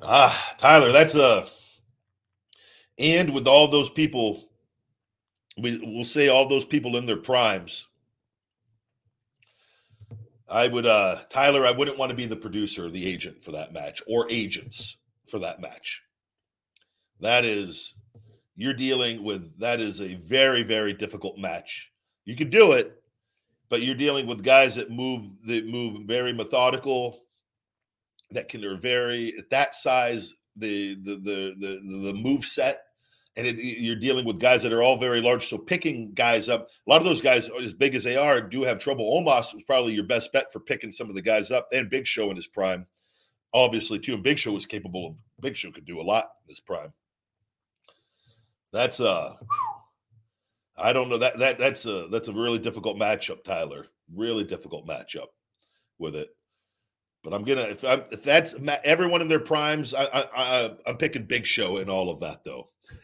Ah, Tyler, that's a and with all those people, we will say all those people in their primes. I would uh Tyler, I wouldn't want to be the producer the agent for that match or agents for that match. That is you're dealing with that is a very, very difficult match. You could do it, but you're dealing with guys that move that move very methodical, that can are very at that size the the the the, the move set and it, you're dealing with guys that are all very large so picking guys up a lot of those guys as big as they are do have trouble. Omos was probably your best bet for picking some of the guys up and big show in his prime obviously too and big show was capable of big show could do a lot in his prime. That's uh i don't know that that that's a that's a really difficult matchup tyler really difficult matchup with it. But I'm gonna if I'm if that's everyone in their primes, I I, I I'm picking Big Show in all of that though.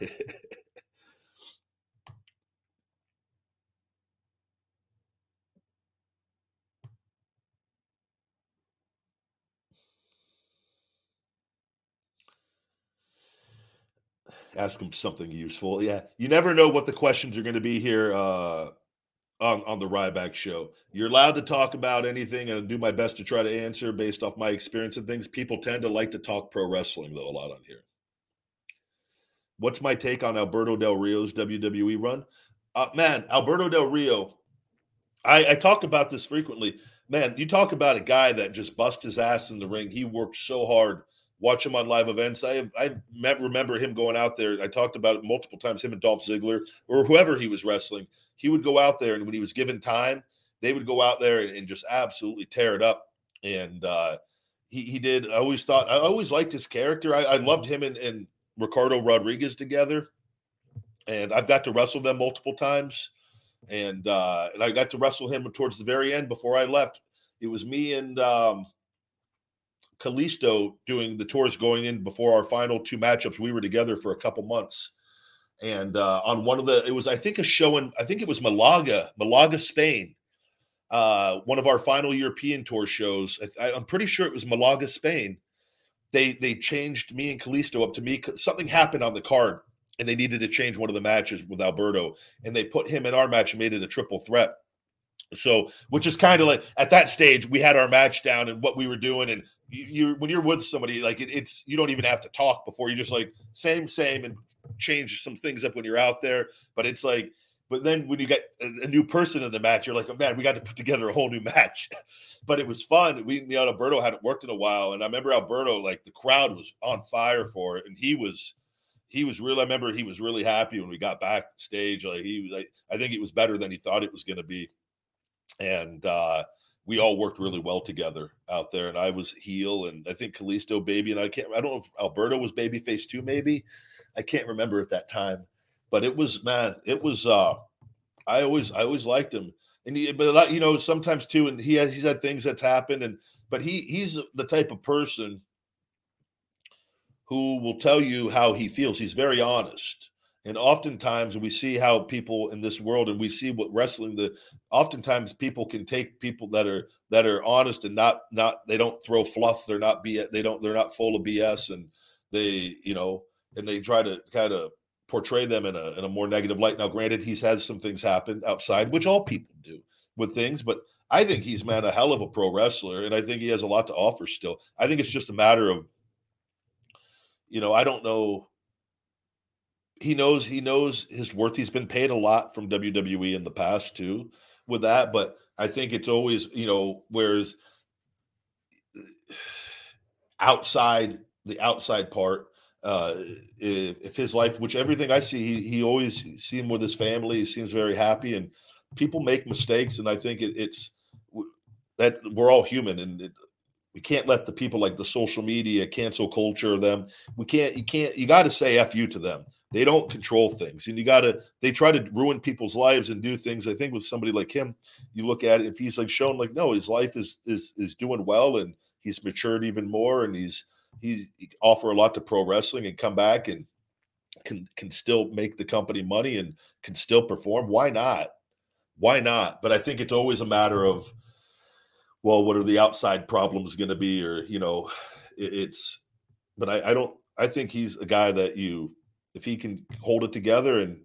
Ask them something useful. Yeah, you never know what the questions are going to be here. Uh, on, on the Ryback show. You're allowed to talk about anything and do my best to try to answer based off my experience and things. People tend to like to talk pro wrestling, though, a lot on here. What's my take on Alberto Del Rio's WWE run? Uh, man, Alberto Del Rio, I, I talk about this frequently. Man, you talk about a guy that just bust his ass in the ring. He worked so hard. Watch him on live events. I I remember him going out there. I talked about it multiple times. Him and Dolph Ziggler or whoever he was wrestling he would go out there and when he was given time, they would go out there and, and just absolutely tear it up. And uh, he he did. I always thought I always liked his character. I, I loved him and, and Ricardo Rodriguez together, and I've got to wrestle them multiple times. And uh, and I got to wrestle him towards the very end before I left. It was me and um, Kalisto doing the tours going in before our final two matchups. We were together for a couple months and uh, on one of the it was I think a show in I think it was Malaga, Malaga, Spain. Uh, one of our final European tour shows. I, am pretty sure it was Malaga, Spain. They they changed me and Kalisto up to me. Something happened on the card, and they needed to change one of the matches with Alberto, and they put him in our match and made it a triple threat. So, which is kind of like at that stage, we had our match down and what we were doing, and you, you when you're with somebody, like it, it's you don't even have to talk before you just like same, same, and change some things up when you're out there. But it's like, but then when you get a, new person in the match, you're like, oh man, we got to put together a whole new match. but it was fun. We, you know, Alberto hadn't worked in a while, and I remember Alberto, like the crowd was on fire for it, and he was he was really. I remember he was really happy when we got backstage. Like he was, like, I think it was better than he thought it was going to be, and uh, we all worked really well together out there. And I was heel, and I think Kalisto baby, and I can't. I don't know if Alberto was babyface too, maybe. I can't remember at that time, but it was man, it was. uh I always I always liked him, and he, but you know sometimes too, and he has he's had things that's happened, and but he he's the type of person who will tell you how he feels. He's very honest. And oftentimes we see how people in this world and we see what wrestling the oftentimes people can take people that are that are honest and not not they don't throw fluff, they're not be they don't they're not full of BS and they, you know, and they try to kind of portray them in a in a more negative light. Now, granted, he's had some things happen outside, which all people do with things, but I think he's man a hell of a pro wrestler, and I think he has a lot to offer still. I think it's just a matter of, you know, I don't know. He knows he knows his worth. He's been paid a lot from WWE in the past too, with that, but I think it's always, you know, whereas uh, outside the outside part, uh, if, if his life, which everything I see, he, he always see him with his family. He seems very happy, and people make mistakes, and I think it, it's that we're all human, and it, we can't let the people like the social media cancel culture them. We can't. You can't. You got to say f you to them. They don't control things, and you got to. They try to ruin people's lives and do things. I think with somebody like him, you look at it. If he's like shown like no, his life is is is doing well, and he's matured even more, and he's he's he offer a lot to pro wrestling, and come back and can can still make the company money and can still perform. Why not? Why not? But I think it's always a matter of well, what are the outside problems going to be? Or, you know, it, it's, but I, I don't, I think he's a guy that you, if he can hold it together and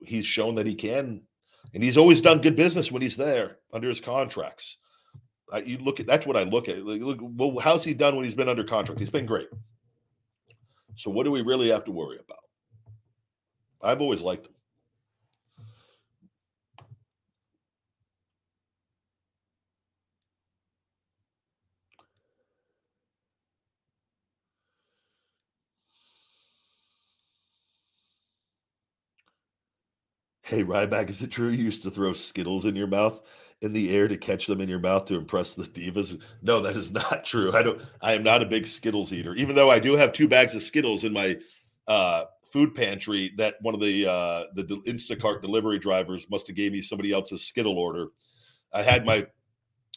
he's shown that he can, and he's always done good business when he's there under his contracts. I, you look at that's what I look at. Like, look, well, how's he done when he's been under contract? He's been great. So what do we really have to worry about? I've always liked him. Hey, Ryback, is it true you used to throw Skittles in your mouth in the air to catch them in your mouth to impress the divas? No, that is not true. I don't. I am not a big Skittles eater, even though I do have two bags of Skittles in my uh, food pantry. That one of the uh, the Instacart delivery drivers must have gave me somebody else's Skittle order. I had my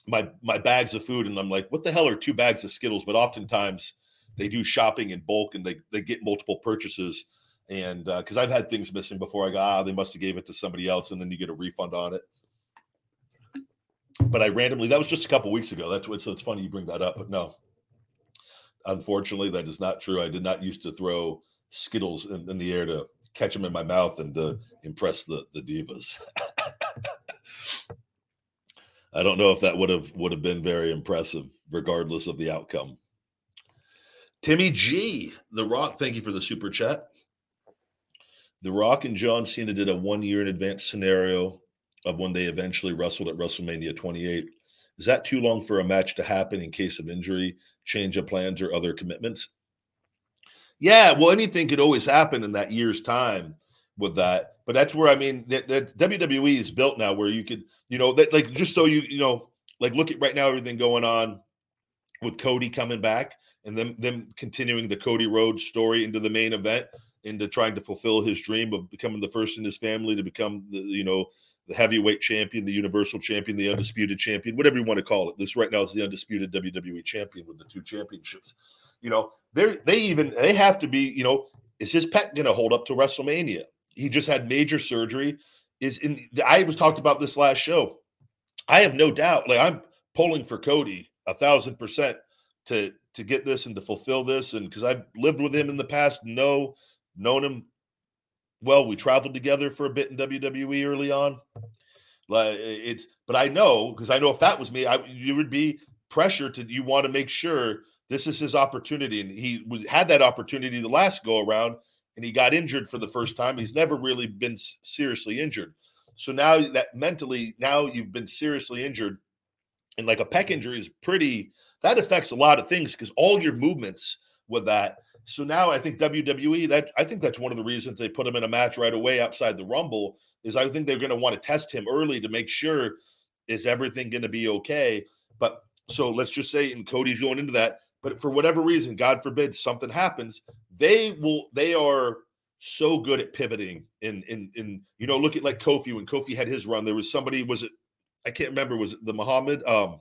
my my bags of food, and I'm like, what the hell are two bags of Skittles? But oftentimes they do shopping in bulk, and they they get multiple purchases and because uh, I've had things missing before, I go, ah, they must have gave it to somebody else, and then you get a refund on it. But I randomly, that was just a couple weeks ago. That's what, so it's funny you bring that up, but no, unfortunately, that is not true. I did not used to throw Skittles in, in the air to catch them in my mouth and to impress the the divas. I don't know if that would have would have been very impressive, regardless of the outcome. Timmy G, The Rock, thank you for the super chat. The Rock and John Cena did a one year in advance scenario of when they eventually wrestled at WrestleMania 28. Is that too long for a match to happen in case of injury, change of plans, or other commitments? Yeah, well, anything could always happen in that year's time with that. But that's where I mean that, that WWE is built now, where you could, you know, that like just so you, you know, like look at right now everything going on with Cody coming back and then them continuing the Cody Rhodes story into the main event into trying to fulfill his dream of becoming the first in his family to become the you know the heavyweight champion, the universal champion, the undisputed champion, whatever you want to call it. This right now is the undisputed WWE champion with the two championships. You know, they they even they have to be, you know, is his pec going to hold up to WrestleMania? He just had major surgery. Is in I was talked about this last show. I have no doubt. Like I'm pulling for Cody a thousand percent to to get this and to fulfill this, and because I've lived with him in the past, know known him well. We traveled together for a bit in WWE early on. Like it's, but I know because I know if that was me, I you would be pressure to you want to make sure this is his opportunity, and he was, had that opportunity the last go around, and he got injured for the first time. He's never really been seriously injured. So now that mentally, now you've been seriously injured, and like a pec injury is pretty. That affects a lot of things because all your movements with that so now I think WWE that I think that's one of the reasons they put him in a match right away outside the Rumble is I think they're going to want to test him early to make sure is everything going to be okay. But so let's just say and Cody's going into that, but for whatever reason, God forbid something happens, they will they are so good at pivoting in in in you know look at like Kofi when Kofi had his run there was somebody was it I can't remember was it the Muhammad um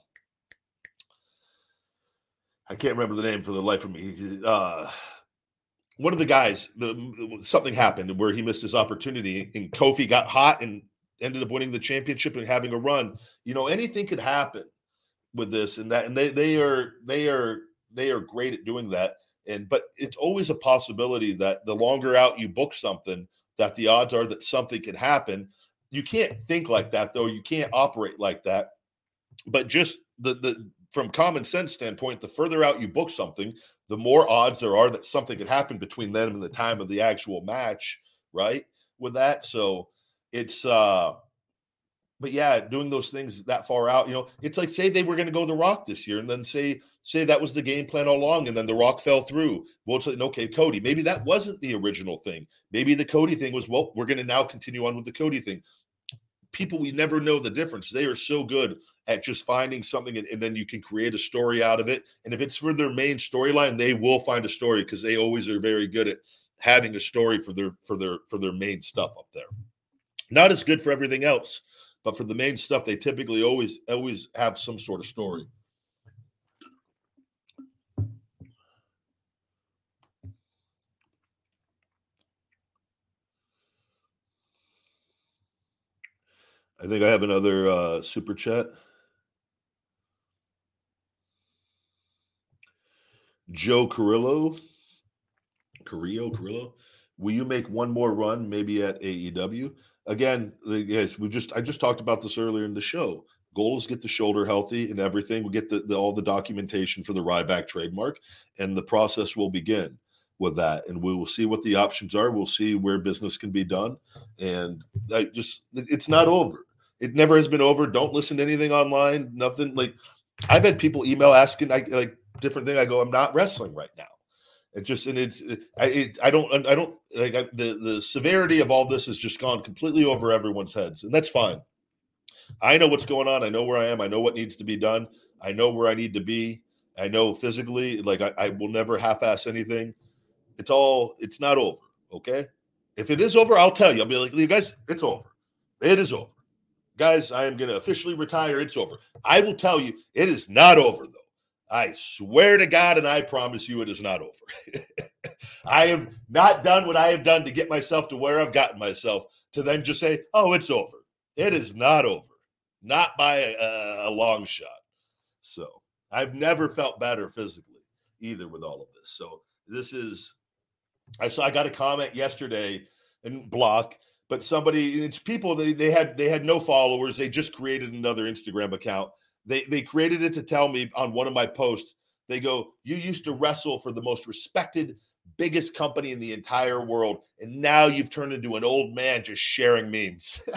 I can't remember the name for the life of me. Uh, one of the guys, the, something happened where he missed his opportunity, and Kofi got hot and ended up winning the championship and having a run. You know, anything could happen with this and that, and they they are they are they are great at doing that. And but it's always a possibility that the longer out you book something, that the odds are that something can happen. You can't think like that though. You can't operate like that. But just the the from common sense standpoint, the further out you book something, the more odds there are that something could happen between then and the time of the actual match, right? With that, so it's uh but yeah, doing those things that far out, you know, it's like say they were going to go the Rock this year, and then say say that was the game plan all along, and then the Rock fell through. Well, it's like okay, Cody, maybe that wasn't the original thing. Maybe the Cody thing was well, we're going to now continue on with the Cody thing. People, we never know the difference. They are so good at just finding something, and, and then you can create a story out of it. And if it's for their main storyline, they will find a story because they always are very good at having a story for their for their for their main stuff up there. Not as good for everything else but for the main stuff, they typically always always have some sort of story. I think I have another uh, super chat. Joe Carrillo, Carrillo, Carrillo. Will you make one more run, maybe at AEW? again, guys, we just I just talked about this earlier in the show. Goal is get the shoulder healthy and everything. We get the, the, all the documentation for the Ryback trademark, and the process will begin with that. And we will see what the options are. We'll see where business can be done. And I just it's not over. It never has been over. Don't listen to anything online. Nothing like I've had people email asking I, like different thing. I go, I'm not wrestling right now. It just and it's it, I it, I don't I don't like I, the the severity of all this has just gone completely over everyone's heads, and that's fine. I know what's going on. I know where I am. I know what needs to be done. I know where I need to be. I know physically, like I, I will never half-ass anything. It's all. It's not over. Okay. If it is over, I'll tell you. I'll be like, you guys, it's over. It is over. Guys, I am going to officially retire. It's over. I will tell you, it is not over though. I swear to God, and I promise you it is not over. I have not done what I have done to get myself to where I've gotten myself to then just say, oh, it's over. It is not over, not by a, a long shot. So I've never felt better physically either with all of this. So this is, I saw, I got a comment yesterday in block but somebody it's people they, they had they had no followers they just created another instagram account they they created it to tell me on one of my posts. They go, "You used to wrestle for the most respected, biggest company in the entire world, and now you've turned into an old man just sharing memes."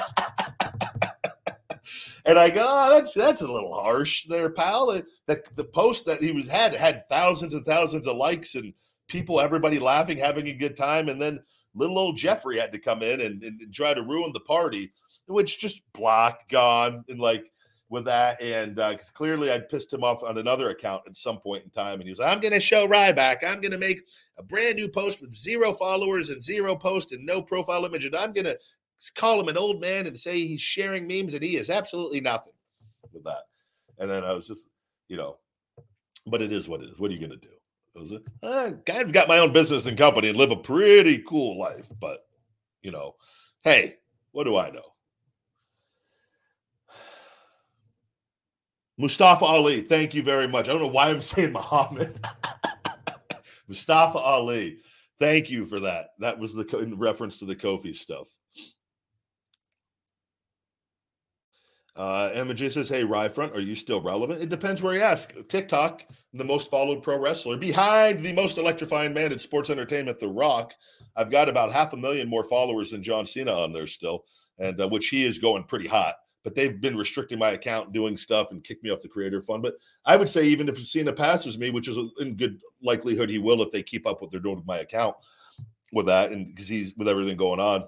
and I go, oh, "That's that's a little harsh, there, pal." The, the, the post that he was had had thousands and thousands of likes and people, everybody laughing, having a good time, and then little old Jeffrey had to come in and, and, and try to ruin the party, which just block gone and like with that. And uh, clearly I'd pissed him off on another account at some point in time. And he was I'm going to show Ryback. I'm going to make a brand new post with zero followers and zero post and no profile image. And I'm going to call him an old man and say he's sharing memes and he is absolutely nothing with that. And then I was just, you know, but it is what it is. What are you going to do? I was uh, I've got my own business and company and live a pretty cool life. But, you know, hey, what do I know? Mustafa Ali, thank you very much. I don't know why I'm saying Muhammad. Mustafa Ali, thank you for that. That was the in reference to the Kofi stuff. Uh, MJ says, "Hey, Ryfront, are you still relevant? It depends where you ask. TikTok, the most followed pro wrestler, behind the most electrifying man in sports entertainment, The Rock. I've got about half a million more followers than John Cena on there still, and uh, which he is going pretty hot but they've been restricting my account, doing stuff, and kicked me off the creator fund. But I would say even if Cena passes me, which is in good likelihood he will if they keep up what they're doing with my account with that, and because he's with everything going on.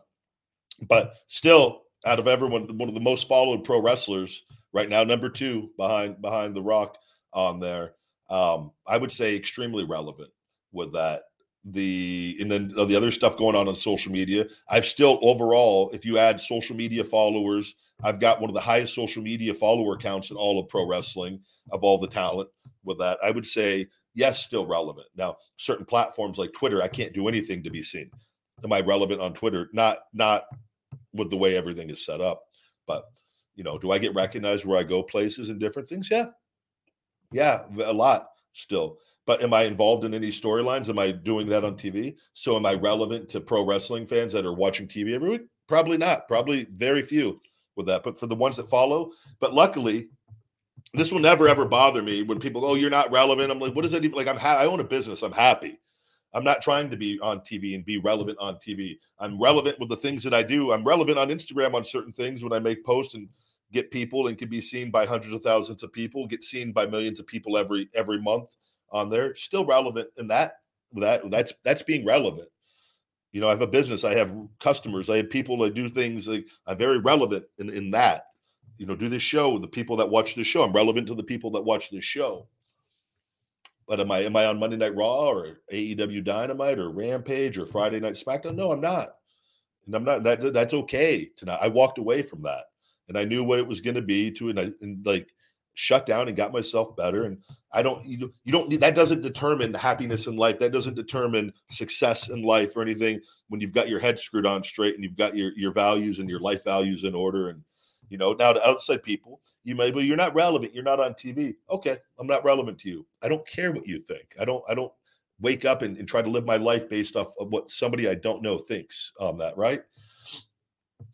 But still, out of everyone, one of the most followed pro wrestlers right now, number two behind behind The Rock on there. Um, I would say extremely relevant with that the and then the other stuff going on on social media. I've still overall, if you add social media followers I've got one of the highest social media follower counts in all of pro wrestling of all the talent with that. I would say, yes, still relevant. Now, certain platforms like Twitter, I can't do anything to be seen. Am I relevant on Twitter? Not not with the way everything is set up. But you know, do I get recognized where I go places and different things? Yeah. Yeah, a lot still. But am I involved in any storylines? Am I doing that on TV? So am I relevant to pro wrestling fans that are watching TV every week? Probably not. Probably very few with that. But for the ones that follow, but luckily, this will never ever bother me when people go, "Oh, you're not relevant." I'm like, "What does that even like?" I'm ha- I own a business. I'm happy. I'm not trying to be on TV and be relevant on TV. I'm relevant with the things that I do. I'm relevant on Instagram on certain things when I make posts and get people and can be seen by hundreds of thousands of people, get seen by millions of people every every month on there. Still relevant in that that that's that's being relevant. You know, I have a business, I have customers, I have people that do things like I'm very relevant in, in that. You know, do this show, the people that watch this show. I'm relevant to the people that watch this show. But am I am I on Monday Night Raw or AEW Dynamite or Rampage or mm-hmm. Friday Night SmackDown? No, I'm not. And I'm not that that's okay tonight. I walked away from that and I knew what it was going to be to and, I, and like shut down and got myself better. And I don't, you, you don't need that doesn't determine the happiness in life. That doesn't determine success in life or anything when you've got your head screwed on straight and you've got your, your values and your life values in order. And, you know, now to outside people, you may, but you're not relevant. You're not on TV. Okay. I'm not relevant to you. I don't care what you think. I don't, I don't wake up and, and try to live my life based off of what somebody I don't know thinks on that. Right.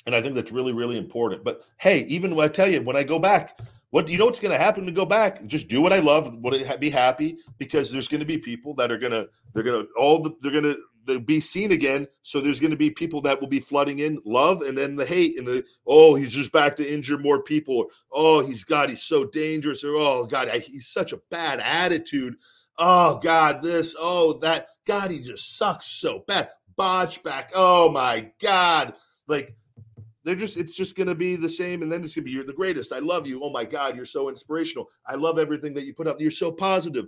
And I think that's really, really important. But hey, even when I tell you, when I go back, what you know what's going to happen to go back? Just do what I love, what be happy, because there's going to be people that are going to they're going to all the, they're going to be seen again. So there's going to be people that will be flooding in love and then the hate and the oh he's just back to injure more people. Oh he's God he's so dangerous or oh God I, he's such a bad attitude. Oh God this oh that God he just sucks so bad. Botch back. Oh my God like they're just it's just going to be the same and then it's going to be you're the greatest i love you oh my god you're so inspirational i love everything that you put up you're so positive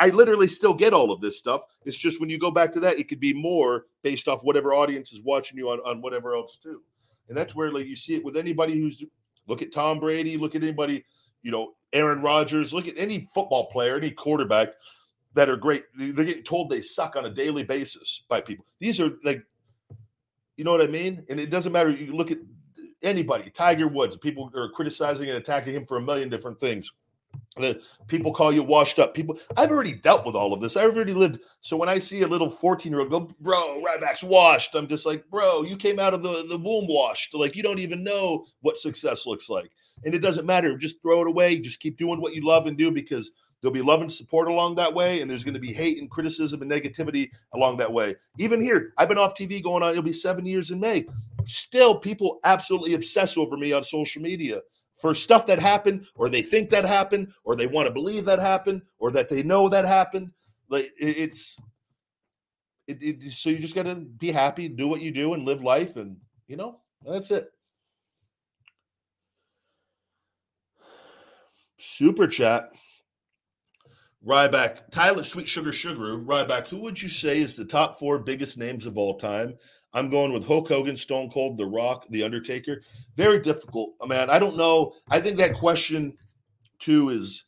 i literally still get all of this stuff it's just when you go back to that it could be more based off whatever audience is watching you on, on whatever else too and that's where like you see it with anybody who's look at tom brady look at anybody you know aaron rodgers look at any football player any quarterback that are great they're getting told they suck on a daily basis by people these are like you know what I mean? And it doesn't matter. You look at anybody, Tiger Woods, people are criticizing and attacking him for a million different things. The people call you washed up. People, I've already dealt with all of this. I've already lived. So when I see a little 14 year old go, bro, Ryback's washed, I'm just like, bro, you came out of the, the womb washed. Like you don't even know what success looks like. And it doesn't matter. Just throw it away. Just keep doing what you love and do because There'll be love and support along that way, and there's going to be hate and criticism and negativity along that way. Even here, I've been off TV going on, it'll be seven years in May. Still, people absolutely obsess over me on social media for stuff that happened, or they think that happened, or they want to believe that happened, or that they know that happened. Like it's it, it, so you just got to be happy, do what you do, and live life, and you know that's it. Super chat. Ryback, Tyler Sweet Sugar Sugar, Ryback, who would you say is the top four biggest names of all time? I'm going with Hulk Hogan, Stone Cold, The Rock, The Undertaker. Very difficult, man. I don't know. I think that question too is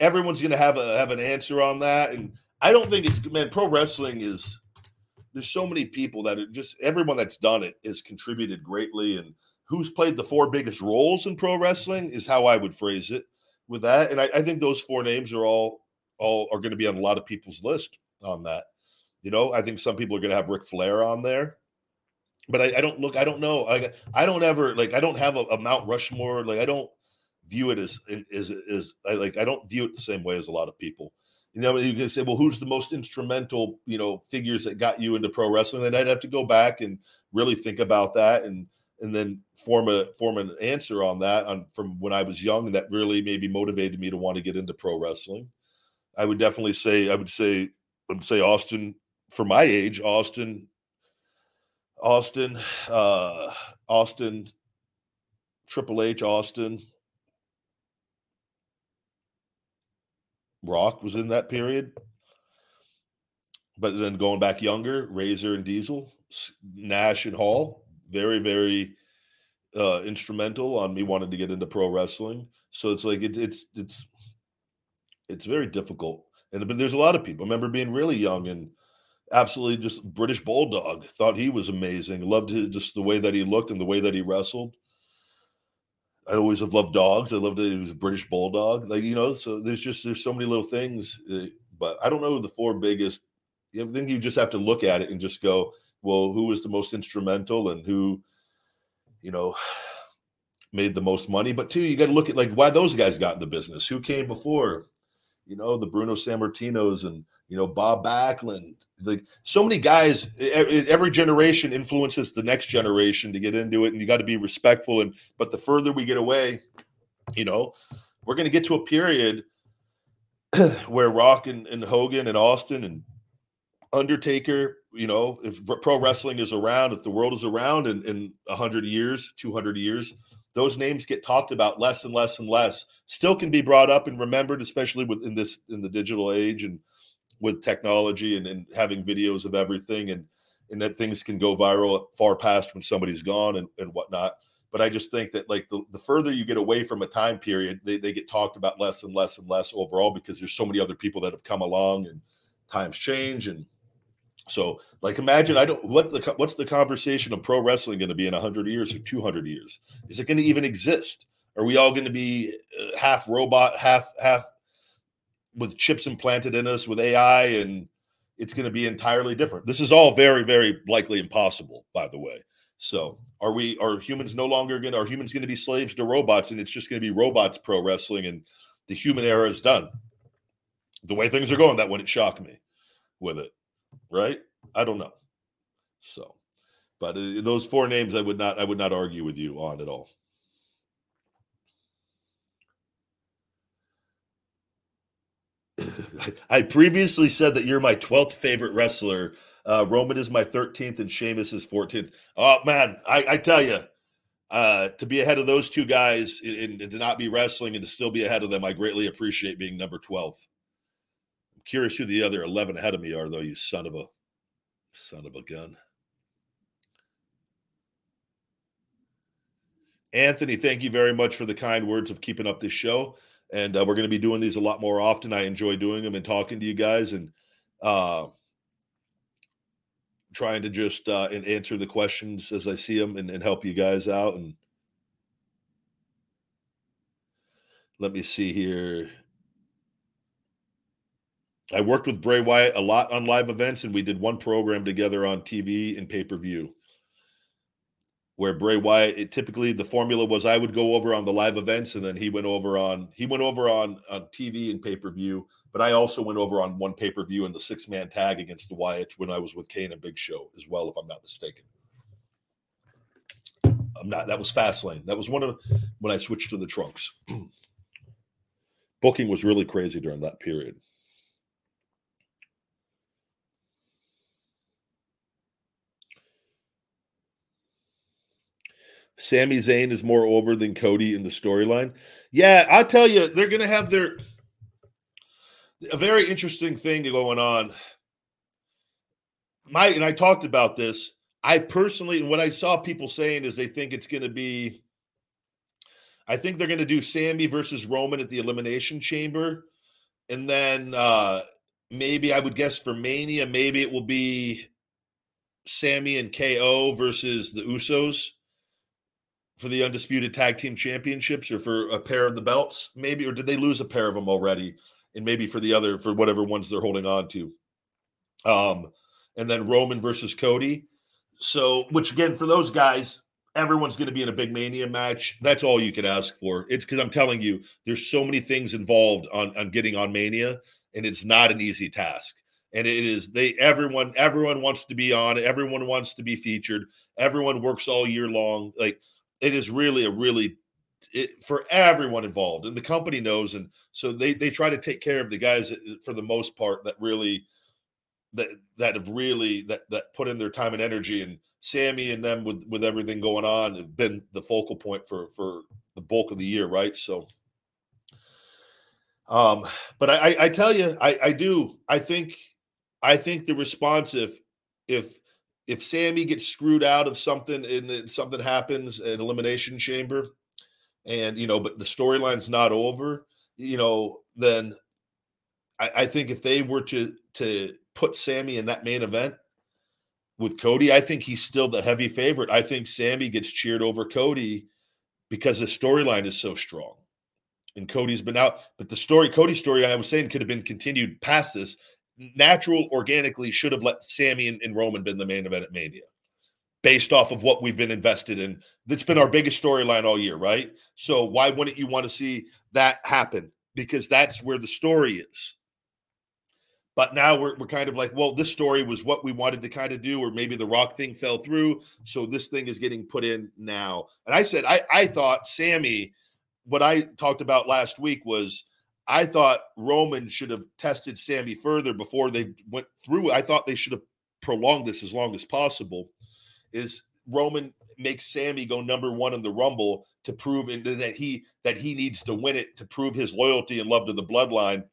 everyone's going to have a have an answer on that, and I don't think it's man. Pro wrestling is there's so many people that are just everyone that's done it has contributed greatly, and who's played the four biggest roles in pro wrestling is how I would phrase it with that. And I, I think those four names are all all are going to be on a lot of people's list on that. You know, I think some people are going to have Ric Flair on there, but I, I don't look. I don't know. I I don't ever like. I don't have a, a Mount Rushmore. Like I don't view it as is as I like. I don't view it the same way as a lot of people. You know, you can say, well, who's the most instrumental, you know, figures that got you into pro wrestling? Then I'd have to go back and really think about that and and then form a form an answer on that on from when I was young that really maybe motivated me to want to get into pro wrestling. I would definitely say I would say I would say Austin for my age, Austin, Austin, uh, Austin, Triple H, Austin, Rock was in that period. But then going back younger, Razor and Diesel, Nash and Hall, very, very uh, instrumental on me wanting to get into pro wrestling. So it's like it, it's it's it's very difficult. And but there's a lot of people. I remember being really young and absolutely just British bulldog. Thought he was amazing. Loved his, just the way that he looked and the way that he wrestled. I always have loved dogs. I loved it. He was a British bulldog. Like you know, so there's just there's so many little things. Uh, but I don't know the four biggest. I think you just have to look at it and just go, well, who was the most instrumental and who, you know, made the most money. But two, you got to look at like why those guys got in the business. Who came before? you know, the Bruno Sammartinos and you know Bob Backlund. Like so many guys, every generation influences the next generation to get into it, and you got to be respectful. And but the further we get away, you know, we're going to get to a period where Rock and, and Hogan and Austin and Undertaker, you know, if pro wrestling is around, if the world is around in, in 100 years, 200 years, those names get talked about less and less and less. Still can be brought up and remembered, especially within this in the digital age and with technology and, and having videos of everything and and that things can go viral far past when somebody's gone and, and whatnot. But I just think that like the, the further you get away from a time period, they, they get talked about less and less and less overall because there's so many other people that have come along and times change and so, like, imagine I don't what the what's the conversation of pro wrestling going to be in hundred years or two hundred years? Is it going to even exist? Are we all going to be uh, half robot, half half with chips implanted in us with AI, and it's going to be entirely different? This is all very, very likely impossible, by the way. So, are we are humans no longer going? to Are humans going to be slaves to robots, and it's just going to be robots pro wrestling, and the human era is done? The way things are going, that wouldn't shock me with it right? I don't know. So, but uh, those four names, I would not, I would not argue with you on at all. I previously said that you're my 12th favorite wrestler. Uh, Roman is my 13th and Sheamus is 14th. Oh, man, I, I tell you, uh, to be ahead of those two guys and, and, to not be wrestling and to still be ahead of them, I greatly appreciate being number 12. I'm Curious who the other 11 ahead of me are, though, you son of a son of a gun. Anthony, thank you very much for the kind words of keeping up this show. And uh, we're going to be doing these a lot more often. I enjoy doing them and talking to you guys and uh, trying to just uh, and answer the questions as I see them and, and help you guys out. And let me see here. I worked with Bray Wyatt a lot on live events, and we did one program together on TV and pay per view. Where Bray Wyatt, it, typically the formula was I would go over on the live events, and then he went over on he went over on on TV and pay per view. But I also went over on one pay per view in the six man tag against the Wyatt when I was with Kane and Big Show as well, if I'm not mistaken. I'm not. That was Fastlane. That was one of when I switched to the trunks. Booking was really crazy during that period. Sami Zayn is more over than Cody in the storyline. Yeah, I'll tell you, they're going to have their a very interesting thing going on. Mike and I talked about this. I personally, and what I saw people saying is they think it's going to be. I think they're going to do Sami versus Roman at the Elimination Chamber, and then uh maybe I would guess for Mania, maybe it will be Sami and KO versus the Usos for the undisputed tag team championships or for a pair of the belts, maybe, or did they lose a pair of them already? And maybe for the other, for whatever ones they're holding on to. Um, and then Roman versus Cody. So, which again, for those guys, everyone's going to be in a big mania match. That's all you can ask for. It's because I'm telling you, there's so many things involved on on getting on mania, and it's not an easy task. And it is they everyone everyone wants to be on. Everyone wants to be featured. Everyone works all year long. Like it is really a really it, for everyone involved and the company knows and so they they try to take care of the guys that, for the most part that really that that have really that that put in their time and energy and Sami and them with with everything going on have been the focal point for for the bulk of the year right? So um but I I, I tell you I I do I think I think the response if if if Sami gets screwed out of something and something happens at elimination chamber, and you know, but the storyline's not over, you know, then I, I, think if they were to to put Sami in that main event with Cody, I think he's still the heavy favorite. I think Sami gets cheered over Cody because the storyline is so strong. And Cody's been out, but the story, Cody's story, I was saying, could have been continued past this natural, organically should have let Sami and, and Roman been the main event at Mania based off of what we've been invested in. That's been our biggest storyline all year, right? So why wouldn't you want to see that happen? because that's where the story is. But now we're, we're kind of like, well, this story was what we wanted to kind of do, or maybe the rock thing fell through. So this thing is getting put in now. And I said, I, I thought Sami, what I talked about last week was I thought Roman should have tested Sami further before they went through. I thought they should have prolonged this as long as possible. Is Roman makes Sami go number one in the Rumble to prove that he that he needs to win it to prove his loyalty and love to the bloodline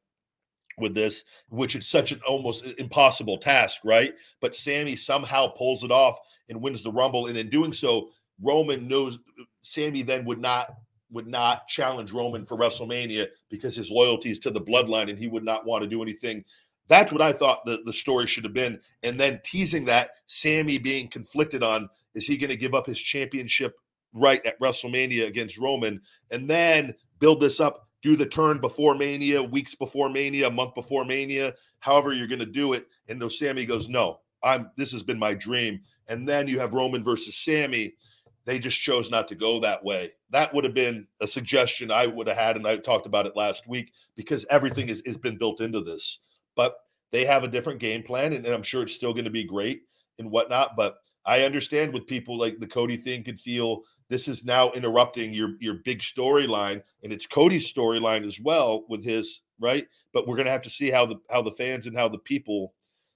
with this, which is such an almost impossible task, right? But Sami somehow pulls it off and wins the Rumble, and in doing so, Roman knows Sami then would not would not challenge Roman for WrestleMania because his loyalty is to the bloodline, and he would not want to do anything. That's what I thought the, the story should have been. And then teasing that Sami being conflicted on is he going to give up his championship right at WrestleMania against Roman and then build this up do the turn before Mania, weeks before Mania, a month before Mania, however you're going to do it. And no, Sami goes, no, I'm. This has been my dream. And then you have Roman versus Sami. They just chose not to go that way. That would have been a suggestion I would have had, and I talked about it last week because everything has, has been built into this. But they have a different game plan, and, and I'm sure it's still going to be great and whatnot. But I understand with people like the Cody thing could feel this is now interrupting your your big storyline and it's cody's storyline as well with his right but we're going to have to see how the how the fans and how the people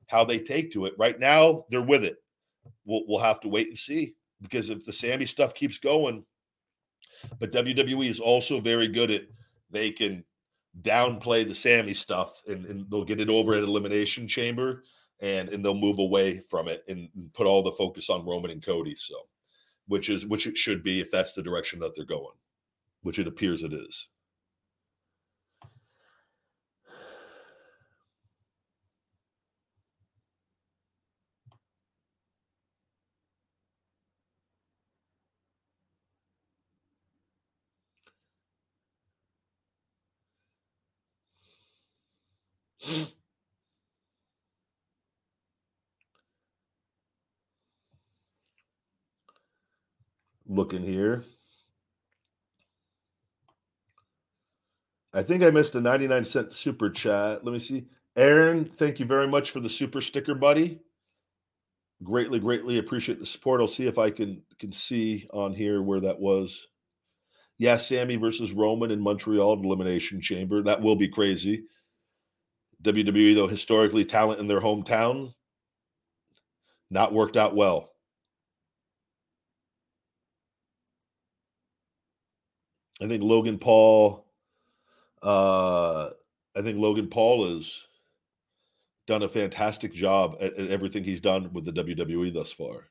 how they take to it right now they're with it we'll, we'll have to wait and see because if the Sami stuff keeps going but wwe is also very good at they can downplay the Sami stuff and, and they'll get it over at elimination chamber and and they'll move away from it and, and put all the focus on roman and cody so which is which it should be if that's the direction that they're going, which it appears it is. looking here. I think I missed a 99 cent super chat. Let me see. Aaron, thank you very much for the super sticker, buddy. Greatly, greatly appreciate the support. I'll see if I can can see on here where that was. Yeah, Sami versus Roman in Montreal Elimination Chamber. That will be crazy. WWE, though, historically talent in their hometown, not worked out well. I think Logan Paul. Uh, I think Logan Paul has done a fantastic job at, at everything he's done with the WWE thus far.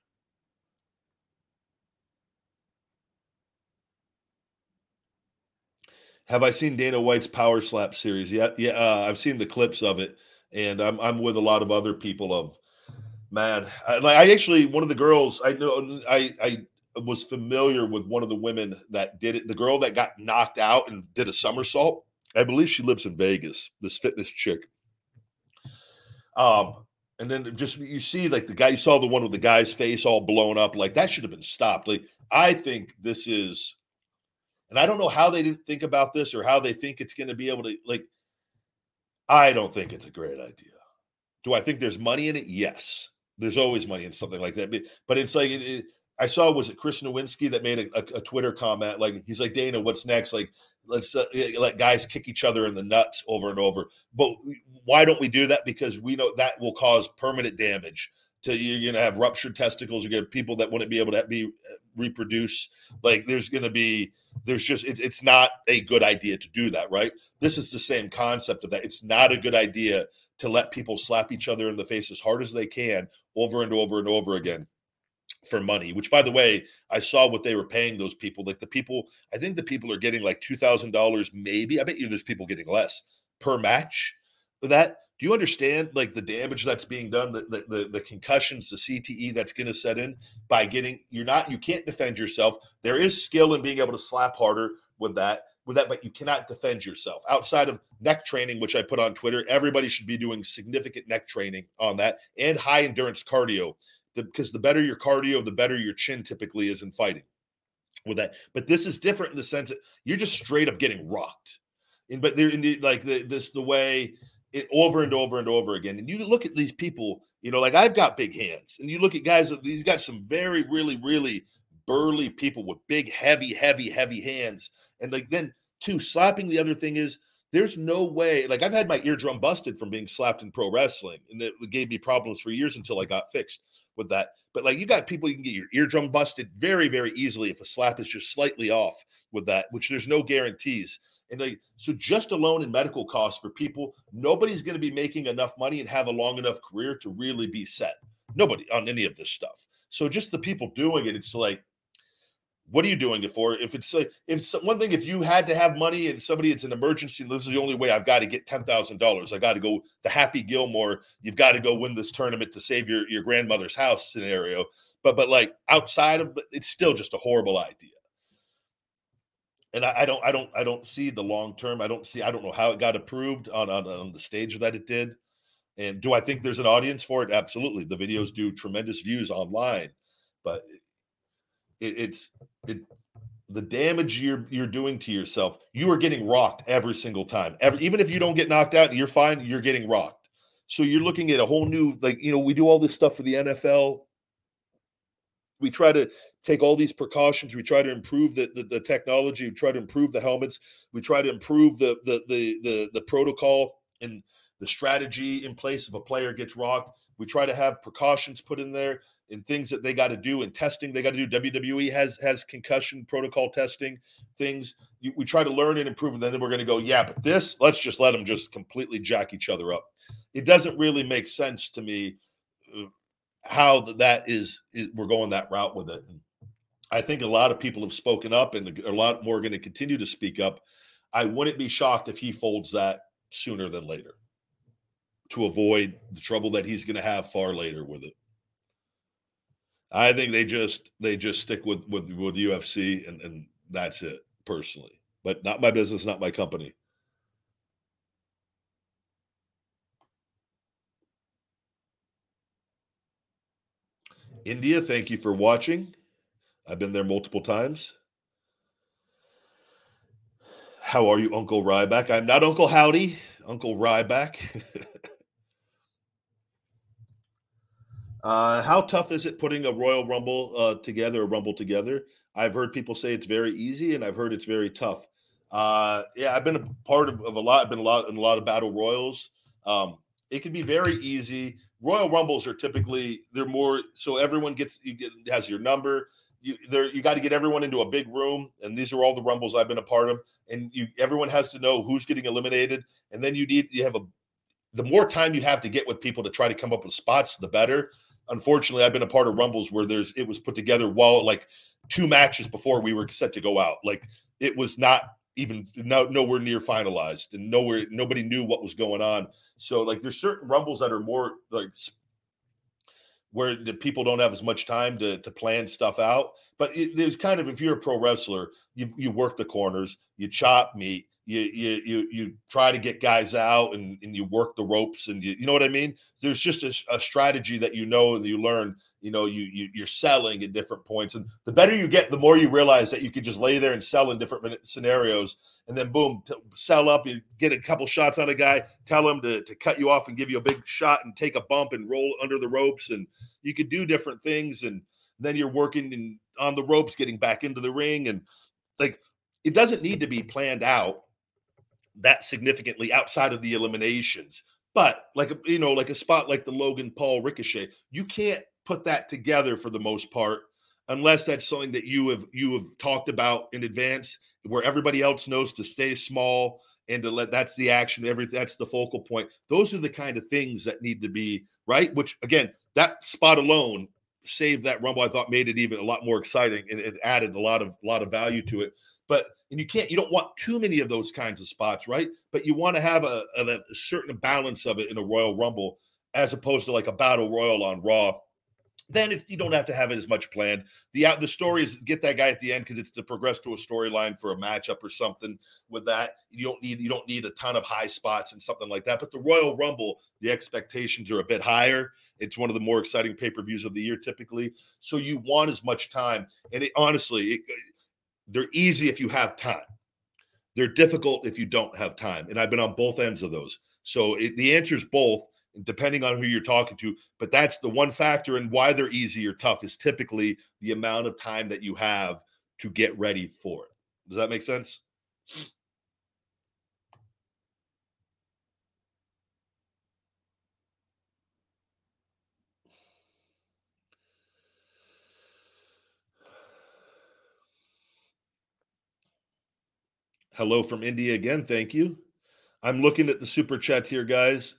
Have I seen Dana White's Power Slap series? Yeah, yeah, uh, I've seen the clips of it, and I'm I'm with a lot of other people. Of man, I, I actually one of the girls I know I I was familiar with one of the women that did it. The girl that got knocked out and did a somersault. I believe she lives in Vegas. This fitness chick. Um, and then just you see like the guy you saw the one with the guy's face all blown up. Like that should have been stopped. Like I think this is, and I don't know how they didn't think about this or how they think it's going to be able to like. I don't think it's a great idea. Do I think there's money in it? Yes. There's always money in something like that. But, it's like it, it, I saw was it Chris Nowinski that made a, a, a, Twitter comment like he's like Dana, what's next? Like let's uh, let guys kick each other in the nuts over and over. But why don't we do that? Because we know that will cause permanent damage. To you're going to have ruptured testicles. You're going to have people that wouldn't be able to be uh, reproduce. Like there's going to be there's just it, it's not a good idea to do that. Right? This is the same concept of that. It's not a good idea to let people slap each other in the face as hard as they can over and over and over again for money, which by the way, I saw what they were paying those people. Like the people, I think the people are getting like $2,000, maybe. I bet you there's people getting less per match that. Do you understand like the damage that's being done, the, the, the, the concussions, the CTE that's going to set in by getting, you're not, you can't defend yourself. There is skill in being able to slap harder with that, with that, but you cannot defend yourself outside of neck training, which I put on Twitter. Everybody should be doing significant neck training on that and high endurance cardio because the, the better your cardio, the better your chin typically is in fighting with that. But this is different in the sense that you're just straight up getting rocked. And but they're like the, this the way it over and over and over again. And you look at these people, you know, like I've got big hands, and you look at guys. That these got some very, really, really burly people with big, heavy, heavy, heavy hands. And like then too, slapping. The other thing is there's no way. Like I've had my eardrum busted from being slapped in pro wrestling, and it gave me problems for years until I got fixed with that. But like you got people, you can get your eardrum busted very, very easily if a slap is just slightly off with that, which there's no guarantees. And like so, just alone in medical costs for people, nobody's going to be making enough money and have a long enough career to really be set. Nobody on any of this stuff. So just the people doing it, it's like what are you doing it for? If it's like, if it's one thing, if you had to have money and somebody, it's an emergency, this is the only way I've got to get $10,000. I got to go the Happy Gilmore. You've got to go win this tournament to save your, your grandmother's house scenario. But, but like outside of it's still just a horrible idea. And I, I don't, I don't, I don't see the long term. I don't see, I don't know how it got approved on, on, on the stage that it did. And do I think there's an audience for it? Absolutely. The videos do tremendous views online, but it, it's it the damage you're you're doing to yourself. You are getting rocked every single time. Every, even if you don't get knocked out, you're fine. You're getting rocked. So you're looking at a whole new like you know we do all this stuff for the NFL. We try to take all these precautions. We try to improve the, the, the technology. We try to improve the helmets. We try to improve the the the the, the protocol and the strategy in place if a player gets rocked. We try to have precautions put in there and things that they got to do and testing they got to do. WWE has has concussion protocol testing things. We try to learn and improve, and then we're going to go, yeah, but this let's just let them just completely jack each other up. It doesn't really make sense to me uh, how that is, is we're going that route with it. And I think a lot of people have spoken up, and a lot more are going to continue to speak up. I wouldn't be shocked if he folds that sooner than later to avoid the trouble that he's going to have far later with it. I think they just they just stick with with with UFC and and that's it personally. But not my business, not my company. India, thank you for watching. I've been there multiple times. How are you, Uncle Ryback? I'm not Uncle Howdy, Uncle Ryback. Uh, how tough is it putting a Royal Rumble uh, together, a Rumble together? I've heard people say it's very easy, and I've heard it's very tough. Uh, yeah, I've been a part of, of, a lot. I've been a lot in a lot of battle royals. Um, it can be very easy. Royal Rumbles are typically they're more so everyone gets you get has your number. You there you got to get everyone into a big room, and these are all the rumbles I've been a part of. And you everyone has to know who's getting eliminated, and then you need you have a the more time you have to get with people to try to come up with spots, the better unfortunately, I've been a part of Rumbles where there's it was put together while like two matches before we were set to go out. Like it was not even no, nowhere near finalized and nowhere nobody knew what was going on. So like there's certain rumbles that are more like where the people don't have as much time to to plan stuff out. But it, there's kind of if you're a pro wrestler, you you work the corners, you chop meat, you you you you try to get guys out and, and you work the ropes and you, you know what I mean. There's just a, a strategy that you know and you learn. You know you, you you're selling at different points, and the better you get, the more you realize that you could just lay there and sell in different scenarios, and then boom, sell up. You get a couple shots on a guy, tell him to to cut you off and give you a big shot and take a bump and roll under the ropes, and you could do different things, and then you're working in, on the ropes, getting back into the ring, and like it doesn't need to be planned out that significantly outside of the eliminations. But like you know, like a spot like the Logan Paul Ricochet, you can't put that together for the most part unless that's something that you have you have talked about in advance where everybody else knows to stay small and to let that's the action every that's the focal point. Those are the kind of things that need to be right? Which again that spot alone saved that rumble. I thought made it even a lot more exciting and it added a lot of a lot of value to it. But and you can't you don't want too many of those kinds of spots right? But you want to have a, a, a, certain balance of it in a royal rumble as opposed to like a battle royal on raw then if you don't have to have it as much planned the uh, the story is get that guy at the end because it's to progress to a storyline for a matchup or something with that you don't need you don't need a ton of high spots and something like that but the royal rumble the expectations are a bit higher it's one of the more exciting pay-per-views of the year typically so you want as much time and it honestly it, they're easy if you have time. they're difficult if you don't have time. And I've been on both ends of those. So the answer is both, depending on who you're talking to. But that's the one factor and why they're easy or tough is typically the amount of time that you have to get ready for it. Does that make sense? Hello from India again. Thank you. I'm looking at the super chat here, guys.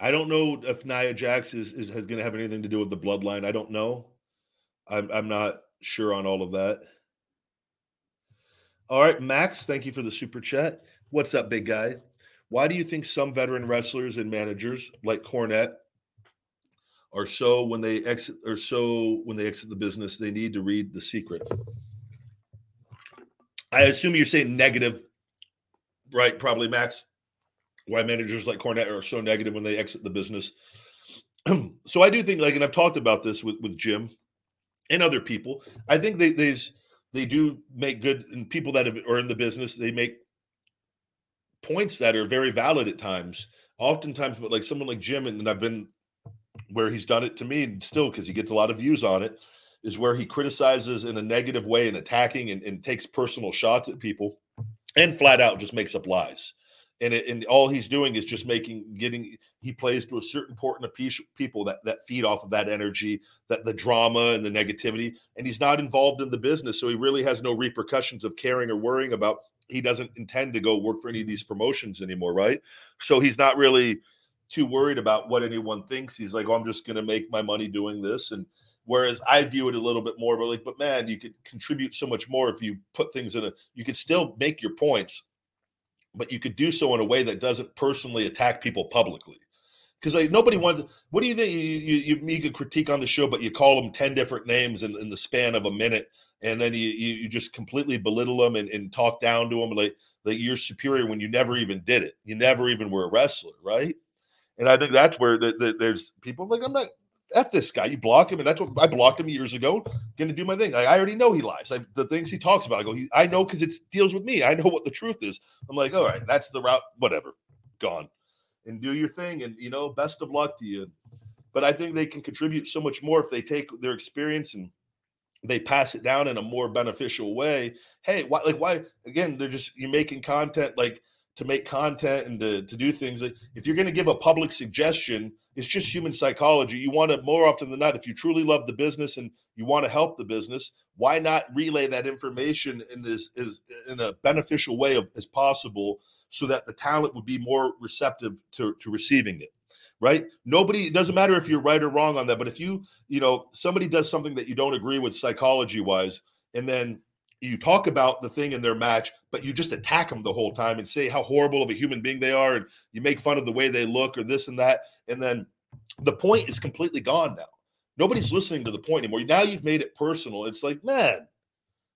I don't know if Nia Jax is, is, is going to have anything to do with the bloodline. I don't know. I'm, I'm not sure on all of that. All right, Max, thank you for the super chat. What's up, big guy? Why do you think some veteran wrestlers and managers like Cornette are so when they exit or so when they exit the business they need to read the secret? I assume you're saying negative, right? Probably, Max. Why managers like Cornette are so negative when they exit the business. so I do think, like, and I've talked about this with with Jim and other people. I think they they they do make good and people that have, are in the business they make points that are very valid at times. Oftentimes, but like someone like Jim, and I've been where he's done it to me and still because he gets a lot of views on it, is where he criticizes in a negative way and attacking and, and takes personal shots at people and flat out just makes up lies. And, it, and all he's doing is just making getting he plays to a certain portion of people that that feed off of that energy that the drama and the negativity and he's not involved in the business so he really has no repercussions of caring or worrying about he doesn't intend to go work for any of these promotions anymore, right? So he's not really too worried about what anyone thinks. He's like, oh, I'm just going to make my money doing this. And whereas I view it a little bit more, but like, but man, you could contribute so much more if you put things in a, you could still make your points, but you could do so in a way that doesn't personally attack people publicly. Because like nobody mm. wants. What do you think? You, you you make a critique on the show, but you call them ten different names in, in the span of a minute and then you, you, you just completely belittle them and, and talk down to them like like you're superior when you never even did it. You never even were a wrestler, right? And I think that's where the, the, there's people like I'm not f this guy. You block him, and that's what I blocked him years ago. Going to do my thing. I, I already know he lies. I, the things he talks about, I go. He, I know because it deals with me. I know what the truth is. I'm like, all right, that's the route. Whatever, gone, and do your thing. And you know, best of luck to you. But I think they can contribute so much more if they take their experience and they pass it down in a more beneficial way. Hey, why like why again, they're just you're making content like to make content and to, to do things like if you're going to give a public suggestion it's just human psychology you want to more often than not if you truly love the business and you want to help the business why not relay that information in this is in a beneficial way of, as possible so that the talent would be more receptive to, to receiving it right? Nobody, it doesn't matter if you're right or wrong on that, but if you, you know, somebody does something that you don't agree with psychology wise, and then you talk about the thing in their match, but you just attack them the whole time and say how horrible of a human being they are, and you make fun of the way they look or this and that, and then the point is completely gone now. Nobody's listening to the point anymore. Now you've made it personal. It's like, man,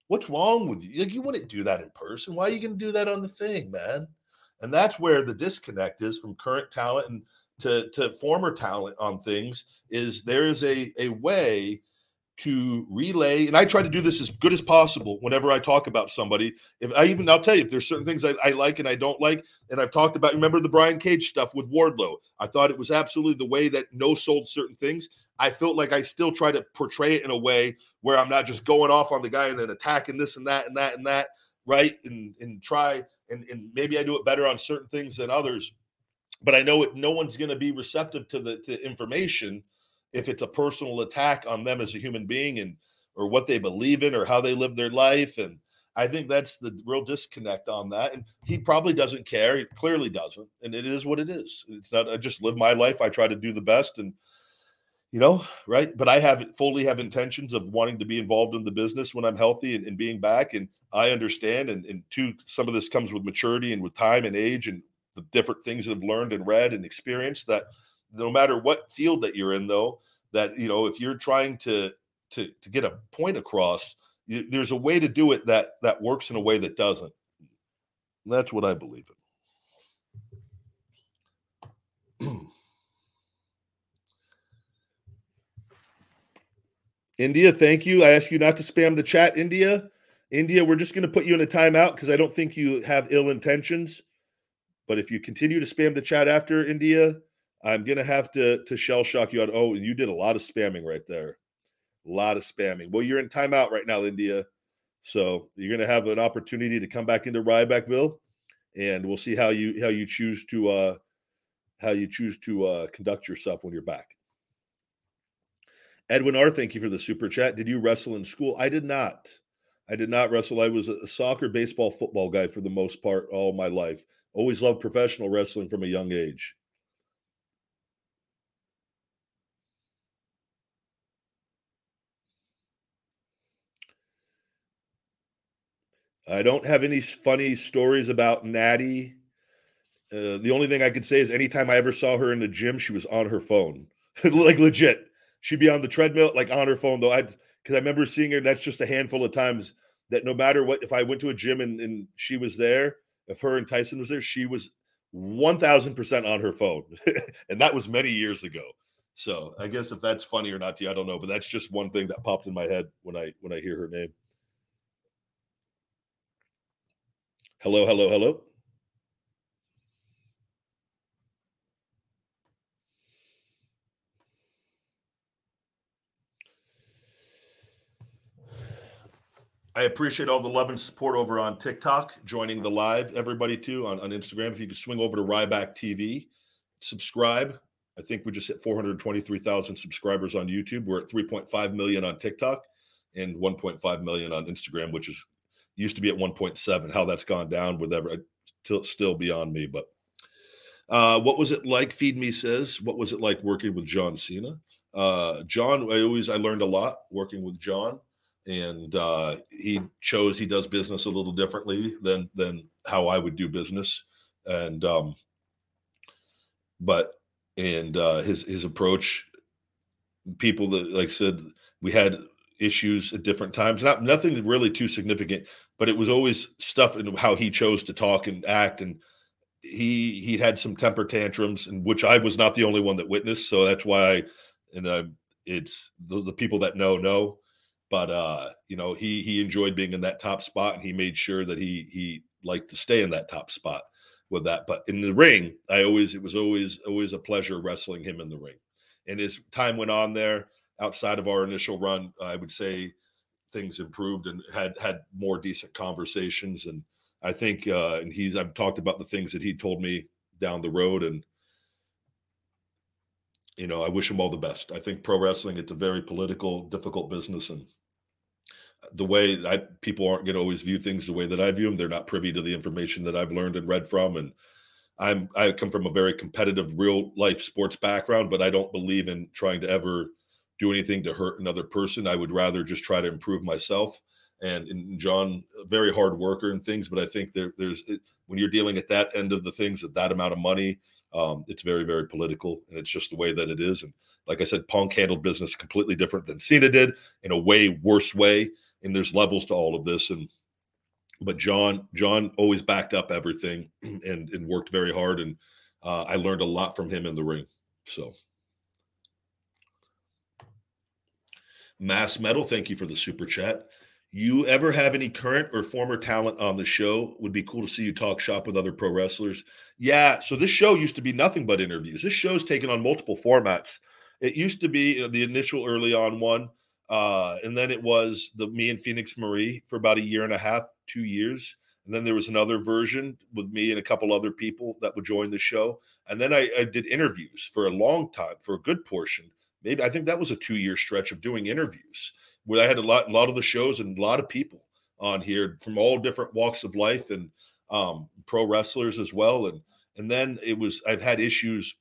what's wrong with you? Like, you wouldn't do that in person. Why are you going to do that on the thing, man? And that's where the disconnect is from current talent and to, to former talent on things is there is a, a way to relay and i try to do this as good as possible whenever i talk about somebody. If i even i'll tell you if there's certain things I, I, like and i don't like and i've talked about remember the brian cage stuff with wardlow? I thought it was absolutely the way that no sold certain things. I felt like i still try to portray it in a way where i'm not just going off on the guy and then attacking this and that and that and that right? And and try and, and maybe i do it better on certain things than others but I know it, no one's going to be receptive to the to information if it's a personal attack on them as a human being and or what they believe in or how they live their life and I think that's the real disconnect on that. And he probably doesn't care. He clearly doesn't. And it is what it is. It's not, I just live my life. I try to do the best and, you know, right. But I have fully have intentions of wanting to be involved in the business when I'm healthy and, and being back. And I understand. And, and two, some of this comes with maturity and with time and age and the different things that I've learned and read and experienced that no matter what field that you're in though that you know if you're trying to to to get a point across you, there's a way to do it that that works in a way that doesn't that's what i believe in India, thank you. I ask you not to spam the chat, India. India, we're just going to put you in a timeout because I don't think you have ill intentions. But if you continue to spam the chat after India, I'm to have to to shell shock you out. Oh, and you did a lot of spamming right there. A lot of spamming. Well, you're in timeout right now, India. So you're to have an opportunity to come back into Rybackville, and we'll see how you how you choose to uh, how you choose to uh, conduct yourself when you're back. Edwin R, thank you for the super chat. Did you wrestle in school? I did not. I did not wrestle. I was a soccer, baseball, football guy for the most part all my life. Always loved professional wrestling from a young age. I don't have any funny stories about Natty. Uh, the only thing I could say is anytime I ever saw her in the gym, she was on her phone, like legit. She'd be on the treadmill, like on her phone, though. I because I remember seeing her. That's just a handful of times that no matter what, if I went to a gym and, and she was there, if her and Tyson was there, she was one thousand percent on her phone, and that was many years ago. So I guess if that's funny or not to you, I don't know, but that's just one thing that popped in my head when I when I hear her name. Hello, hello, hello. I appreciate all the love and support over on TikTok, joining the live, everybody too on, on Instagram. If you could swing over to Ryback TV, subscribe. I think we just hit 423,000 subscribers on YouTube. We're at 3.5 million on TikTok and 1.5 million on Instagram, which is used to be at 1.7. How that's gone down with ever still beyond me. But uh, what was it like? Feed Me says, what was it like working with John Cena? Uh, John, I always I learned a lot working with John and uh, he chose he does business a little differently than than how I would do business, and um, but and uh, his his approach, people that like said we had issues at different times, not nothing really too significant, but it was always stuff in how he chose to talk and act, and he he had some temper tantrums, and which I was not the only one that witnessed, so that's why I and uh, it's the, the people that know know but uh, you know, he he enjoyed being in that top spot, and he made sure that he he liked to stay in that top spot with that. But in the ring, I always it was always always a pleasure wrestling him in the ring. And as time went on there, outside of our initial run, I would say things improved and had had more decent conversations. And I think, uh, and he's I've talked about the things that he told me down the road, and you know, I wish him all the best. I think pro wrestling it's a very political, difficult business, and the way I people aren't going to always view things the way that I view them. They're not privy to the information that I've learned and read from. And I'm I come from a very competitive, real life sports background, but I don't believe in trying to ever do anything to hurt another person. I would rather just try to improve myself. And, and John, very hard worker and things, but I think there, there's when you're dealing at that end of the things at that amount of money, um, it's very very political, and it's just the way that it is. And like I said, Punk handled business completely different than Cena did in a way worse way and there's levels to all of this and but john john always backed up everything and and worked very hard and uh, i learned a lot from him in the ring so mass metal thank you for the super chat you ever have any current or former talent on the show would be cool to see you talk shop with other pro wrestlers yeah so this show used to be nothing but interviews this show's taken on multiple formats it used to be the initial early on one uh, and then it was the me and Phoenix Marie for about a year and a half, two years. And then there was another version with me and a couple other people that would join the show. And then I, I did interviews for a long time, for a good portion. Maybe I think that was a two year stretch of doing interviews where I had a lot, a lot of the shows and a lot of people on here from all different walks of life and um, pro wrestlers as well. And and then it was I've had issues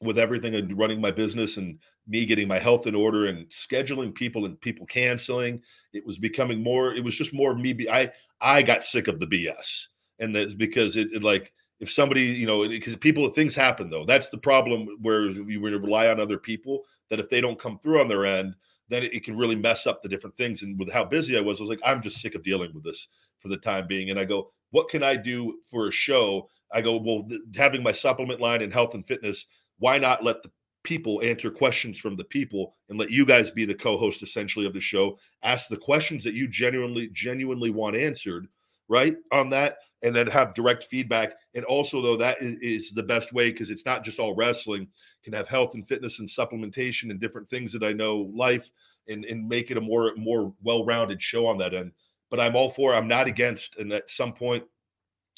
with everything and running my business and me getting my health in order and scheduling people and people canceling. It was becoming more it was just more me be, i i got sick of the bs and that's because it, it like if somebody you know because people things happen though. That's the problem where you were rely on other people that if they don't come through on their end then it, can really mess up the different things. And with how busy i was i was like i'm just sick of dealing with this for the time being. And i go what can i do for a show? I go, well, th- having my supplement line in health and fitness, why not let the people answer questions from the people and let you guys be the co-host essentially of the show? Ask the questions that you genuinely genuinely want answered right on that and then have direct feedback and also though that is, is the best way because it's not just all wrestling can have health and fitness and supplementation and different things that i know life and and make it a more more well-rounded show on that end but i'm all for i'm not against and at some point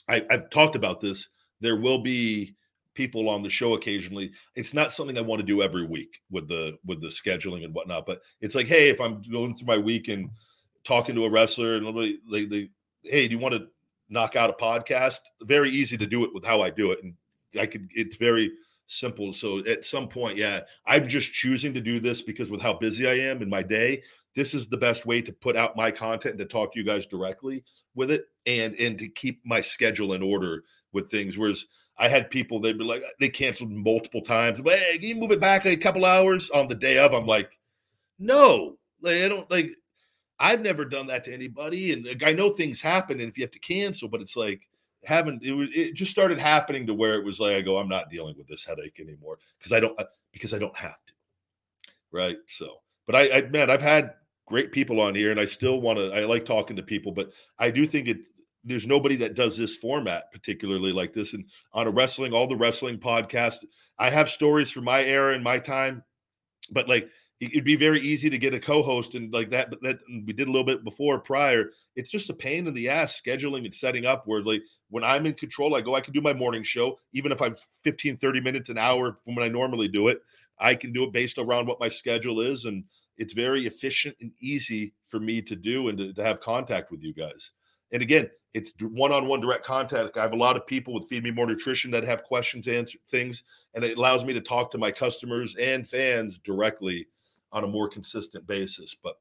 I, i've talked about this there will be people on the show occasionally. It's not something I want to do every week with the with the scheduling and whatnot. But it's like, hey, if I'm going through my week and talking to a wrestler and they, they hey, do you want to knock out a podcast? Very easy to do it with how I do it, and I could. It's very simple. So at some point, yeah, I'm just choosing to do this because with how busy I am in my day, this is the best way to put out my content and to talk to you guys directly with it and and to keep my schedule in order with things. Whereas I had people they'd be like they canceled multiple times. Hey, can you move it back a couple hours on the day of? I'm like, no, like, I don't like. I've never done that to anybody, and like, I know things happen, and if you have to cancel, but it's like having it, it just started happening to where it was like I go, I'm not dealing with this headache anymore because I don't uh, because I don't have to, right? So, but I, I man, I've had great people on here, and I still want to. I like talking to people, but I do think it there's nobody that does this format particularly like this. And on a wrestling, all the wrestling podcast, I have stories from my era and my time, but like it'd be very easy to get a co-host and like that. But that we did a little bit before prior. It's just a pain in the ass scheduling and setting up where like when I'm in control, I go, I can do my morning show, even if I'm 15, 30 minutes, an hour from when I normally do it. I can do it based around what my schedule is. And it's very efficient and easy for me to do and to, to have contact with you guys. And again, it's one-on-one direct contact. I have a lot of people with Feed Me More Nutrition that have questions, answer things, and it allows me to talk to my customers and fans directly on a more consistent basis. But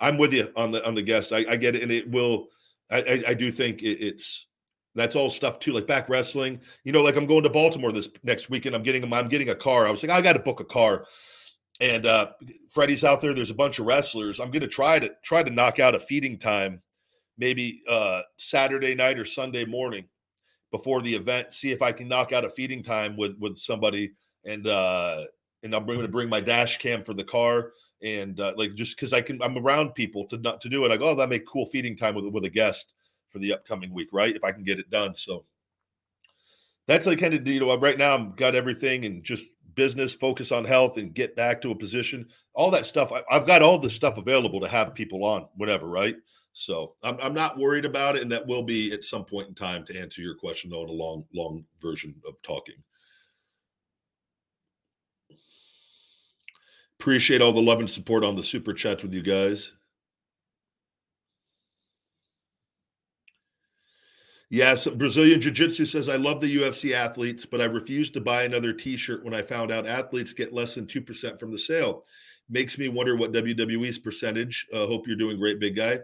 I'm with you on the on the guest. I, I get it, and it will. I, I, I do think it, it's that's all stuff too, like back wrestling. You know, like I'm going to Baltimore this next weekend. I'm getting I'm getting a car. I was like, I got to book a car, and uh Freddie's out there. There's a bunch of wrestlers. I'm going to try to try to knock out a feeding time maybe uh, Saturday night or Sunday morning before the event, see if I can knock out a feeding time with with somebody, and uh, and I'm going to bring my dash cam for the car, and uh, like just because I can, I'm around people to not to do it. I go, oh, that make cool feeding time with with a guest for the upcoming week, right? If I can get it done, so that's like kind of you know right now I've got everything and just business, focus on health, and get back to a position. All that stuff, I, I've got all the stuff available to have people on whenever, right? So I'm, I'm not worried about it, and that will be at some point in time to answer your question, though, in a long, long version of talking. Appreciate all the love and support on the super chats with you guys. Yes, Brazilian Jiu Jitsu says, I love the UFC athletes, but I refused to buy another t shirt when I found out athletes get less than 2% from the sale. Makes me wonder what WWE's percentage. Uh, hope you're doing great, big guy.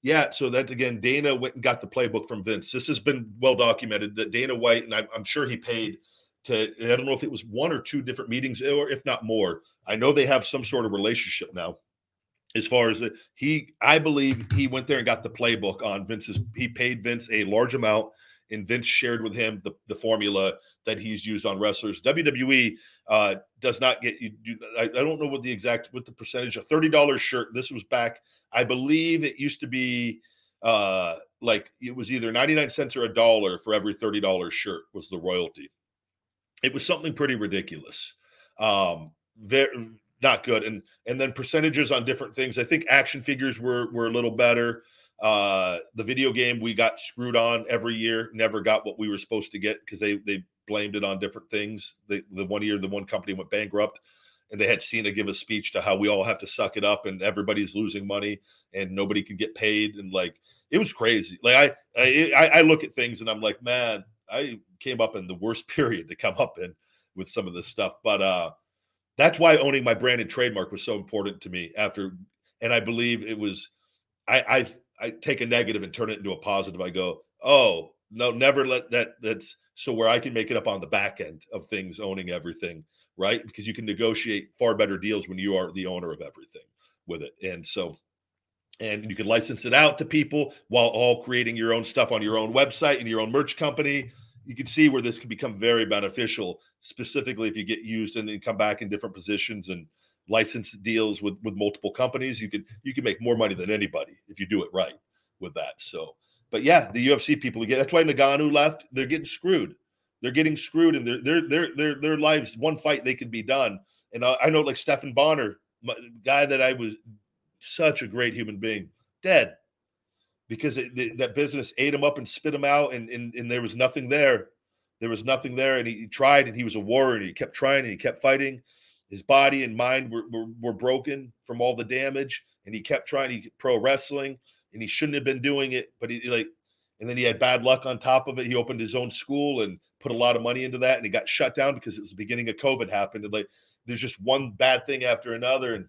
Yeah, so that again, Dana went and got the playbook from Vince. This has been well documented that Dana White, and I'm, I'm sure he paid to, I don't know if it was one or two different meetings, or if not more. I know they have some sort of relationship now. As far as the, he, I believe he went there and got the playbook on Vince's. He paid Vince a large amount, and Vince shared with him the, the formula that he's used on wrestlers. WWE uh, does not get you. I, I don't know what the exact what the percentage. A thirty dollars shirt. This was back I believe it used to be uh like it was either 99 cents or a dollar for every $30 shirt was the royalty. It was something pretty ridiculous. Um very not good and and then percentages on different things. I think action figures were were a little better. Uh the video game we got screwed on every year, never got what we were supposed to get because they they blamed it on different things. The the one year the one company went bankrupt and they had Cena give a speech to how we all have to suck it up and everybody's losing money and nobody can get paid and like it was crazy. Like I I I look at things and I'm like, man, I came up in the worst period to come up in with some of this stuff, but uh that's why owning my branded trademark was so important to me after and I believe it was I I I take a negative and turn it into a positive. I go, "Oh, no, never let that that's so where I can make it up on the back end of things owning everything." right? Because you can negotiate far better deals when you are the owner of everything with it. And so, and you can license it out to people while all creating your own stuff on your own website and your own merch company. You can see where this can become very beneficial, specifically if you get used and, and come back in different positions and license deals with with multiple companies. You could you can make more money than anybody if you do it right with that. So, but yeah, the UFC people get that's why Ngannou left. They're getting screwed. They're getting screwed, and their their their their their lives one fight they could be done. And I, I know like Stephan Bonnar, my, guy that I was such a great human being, dead because it, that business ate him up and spit him out, and, and and there was nothing there. There was nothing there, and he, he tried, and he was a warrior, and he kept trying, and he kept fighting. His body and mind were, were, were broken from all the damage, and he kept trying. He pro wrestling, and he shouldn't have been doing it, but he like, and then he had bad luck on top of it. He opened his own school and put a lot of money into that, and he got shut down because it was the beginning of COVID happened, and like there's just one bad thing after another, and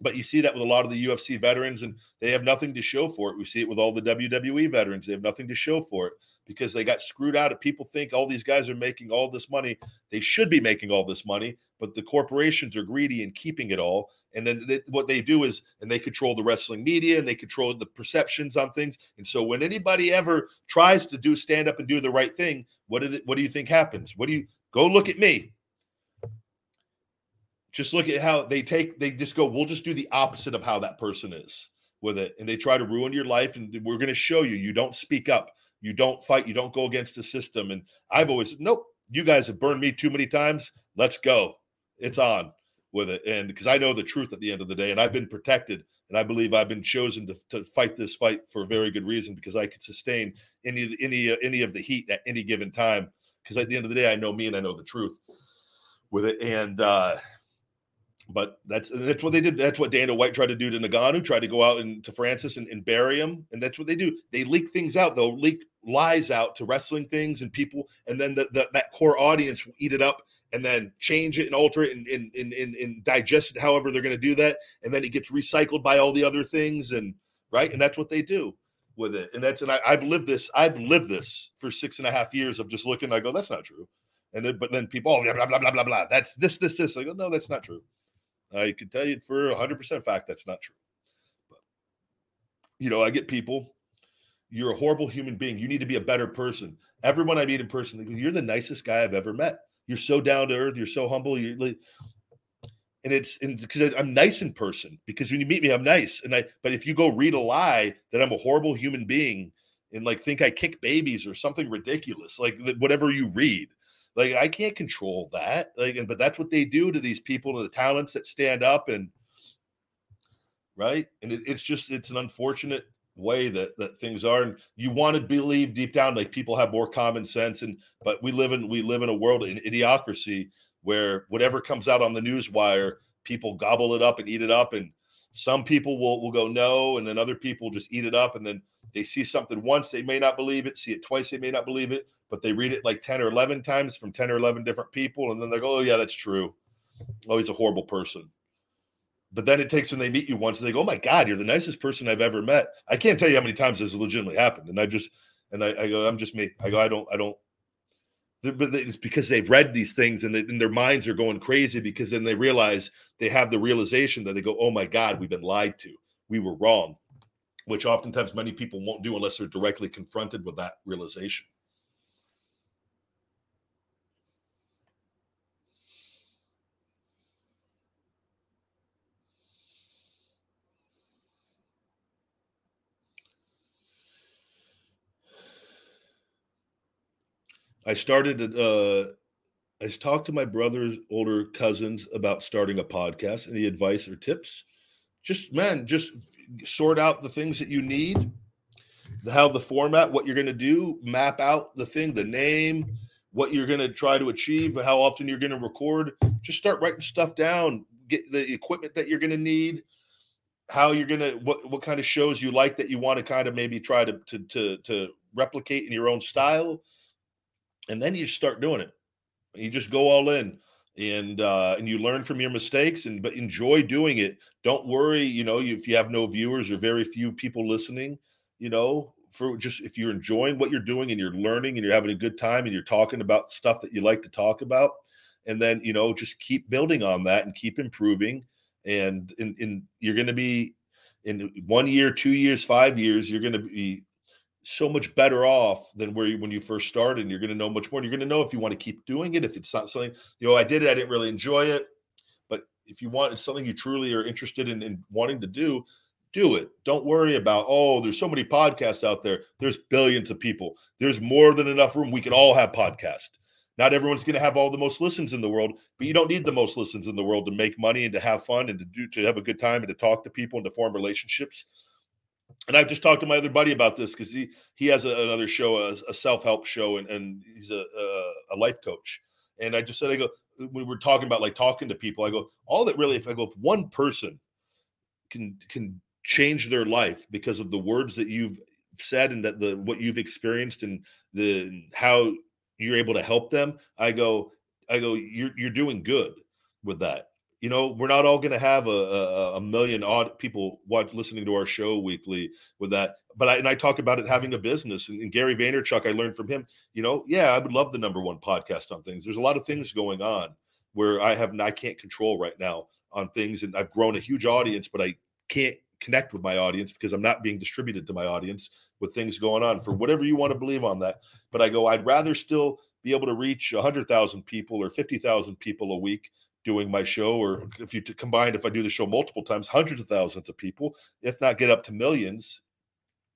but you see that with a lot of the UFC veterans, and they have nothing to show for it. We see it with all the WWE veterans; they have nothing to show for it because they got screwed out. Of people think all these guys are making all this money; they should be making all this money, but the corporations are greedy and keeping it all. And then they, what they do is, and they control the wrestling media, and they control the perceptions on things. And so, when anybody ever tries to do stand up and do the right thing, what do what do you think happens? What do you go look at me? Just look at how they take they just go we'll just do the opposite of how that person is with it and they try to ruin your life and we're going to show you you don't speak up you don't fight you don't go against the system and i've always nope you guys have burned me too many times let's go it's on with it and because i know the truth at the end of the day and i've been protected and i believe i've been chosen to, to fight this fight for a very good reason because i could sustain any any any of the heat at any given time because at the end of the day i know me and i know the truth with it and uh but that's that's what they did. That's what Dana White tried to do to Ngannou, tried to go out and to Francis and, and bury him. And that's what they do. They leak things out. They'll leak lies out to wrestling things and people, and then the, the, that core audience will eat it up and then change it and alter it and, and, and, and, and digest it however they're going to do that. And then it gets recycled by all the other things. And right. And that's what they do with it. And that's and I, have lived this, I've lived this for six and a half years of just looking, I go, that's not true. And then, but then people, oh, blah, blah, blah, blah, blah, blah. That's this, this, this. I go, no, that's not true. Uh, I can tell you for 100% fact that's not true. But, you know, I get people, you're a horrible human being. You need to be a better person. Everyone I meet in person, you're the nicest guy I've ever met. You're so down to earth. You're so humble. You're like, and it's because I'm nice in person. Because when you meet me, I'm nice. And I, but if you go read a lie that I'm a horrible human being and like think I kick babies or something ridiculous, like whatever you read, like I can't control that. Like, but that's what they do to these people, to the talents that stand up and right. And it, it's just it's an unfortunate way that that things are. And you want to believe deep down, like people have more common sense. And but we live in we live in a world in idiocracy where whatever comes out on the news wire, people gobble it up and eat it up. And some people will will go no, and then other people just eat it up, and then they see something once, they may not believe it, see it twice, they may not believe it, but they read it like 10 or 11 times from 10 or 11 different people. And then they go, oh, yeah, that's true. Oh, he's a horrible person. But then it takes when they meet you once, they go, oh my God, you're the nicest person I've ever met. I can't tell you how many times this has legitimately happened. And I just, and I, I go, I'm just me. I go, I don't, I don't, but it's because they've read these things and, they, and, their minds are going crazy because then they realize they have the realization that they go, oh my God, we've been lied to. We were wrong, which oftentimes many people won't do unless they're directly confronted with that realization. I started uh I talked to my brother's older cousins about starting a podcast. Any advice or tips? Just man, just sort out the things that you need, how the format, what you're going to do, map out the thing, the name, what you're going to try to achieve, how often you're going to record. Just start writing stuff down. Get the equipment that you're going to need, how you're to what what kind of shows you like that you want to kind of maybe try to to to, to replicate in your own style and then you start doing it. You just go all in and uh, and you learn from your mistakes and but enjoy doing it. Don't worry, you know, if you have no viewers or very few people listening, you know, for just if you're enjoying what you're doing and you're learning and you're having a good time and you're talking about stuff that you like to talk about, and then you know just keep building on that and keep improving, and and, and you're going to be in one year, two years, five years, you're going to be so much better off than where you when you first started. And you're going to know much more. You're going to know if you want to keep doing it. If it's not something you know, I did it, I didn't really enjoy it, but if you want it's something you truly are interested in, in wanting to do, do it. Don't worry about, oh, there's so many podcasts out there. There's billions of people. There's more than enough room. We can all have podcasts. Not everyone's going to have all the most listens in the world, but you don't need the most listens in the world to make money and to have fun and to do to have a good time and to talk to people and to form relationships. And I've just talked to my other buddy about this because he he has a, another show, a, a self help show, and, and he's a, a, a life coach. And I just said, I go uh, we were talking about like talking to people, I go all that really if I go if one person can can change their life because of the words that you've said and that the what you've experienced and the how you're able to help them i go i go you're you're doing good with that you know we're not all going to have a, a, a million odd people watch listening to our show weekly with that but I, and I talk about it having a business and, and, Gary Vaynerchuk I learned from him you know yeah I would love the number one podcast on things there's a lot of things going on where I have I can't control right now on things and I've grown a huge audience but I can't connect with my audience because I'm not being distributed to my audience with things going on for whatever you want to believe on that. But I go, I'd rather still be able to reach 100,000 people or 50,000 people a week doing my show, or mm. if you combine, if I do the show multiple times, hundreds of thousands of people, if not get up to millions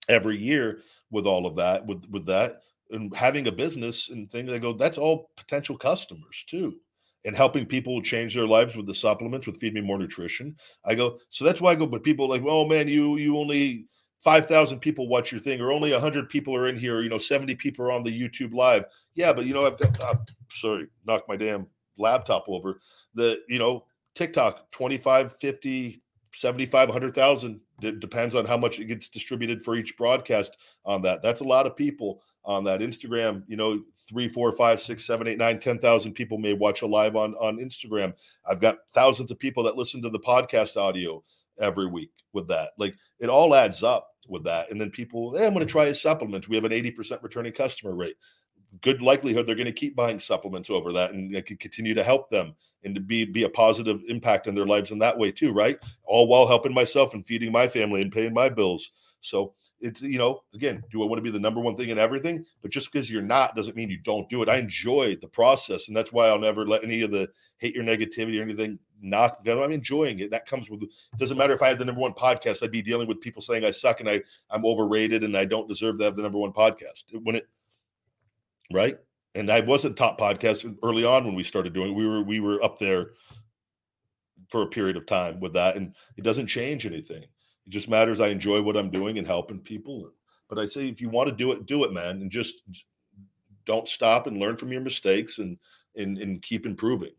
every year with all of that, with with that, and having a business and things. I go, that's all potential customers too and helping people change their lives with the supplements with feed me more nutrition i go so that's why i go but people like oh man you you only 5000 people watch your thing or only 100 people are in here or, you know 70 people are on the youtube live. Yeah but you know i've got uh, sorry knock my damn laptop over. The you know tiktok 25 50 75 100000 it depends on how much it gets distributed for each broadcast on that. That's a lot of people on that. Instagram, you know, three, four, five, six, seven, eight, nine, ten thousand people may watch a live on on Instagram. I've got thousands of people that listen to the podcast audio every week with that. Like it all adds up with that. And then people, hey, I'm going to try a supplement. We have an 80% returning customer rate. Good likelihood they're going to keep buying supplements over that and I can continue to help them and to be be a positive impact in their lives in that way too, right? All while helping myself and feeding my family and paying my bills. So it's you know again do i want to be the number one thing in everything but just because you're not doesn't mean you don't do it i enjoy the process and that's why i'll never let any of the hate your negativity or anything knock i'm enjoying it that comes with doesn't matter if i had the number one podcast i'd be dealing with people saying i suck and i i'm overrated and i don't deserve to have the number one podcast when it right and i wasn't top podcast early on when we started doing it. we were we were up there for a period of time with that and it doesn't change anything it just matters. I enjoy what I'm doing and helping people. But I say, if you want to do it, do it, man, and just don't stop and learn from your mistakes and and, and keep improving.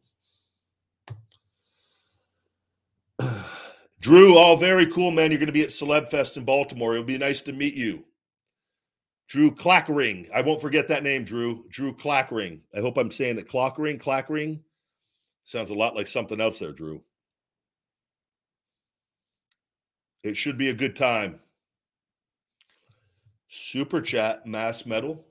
Drew, all very cool, man. You're going to be at Celeb Fest in Baltimore. It'll be nice to meet you. Drew Clackering. I won't forget that name, Drew. Drew Clackering. I hope I'm saying it. Clockering, Clackering. Sounds a lot like something else there, Drew. It should be a good time. Super chat, mass metal.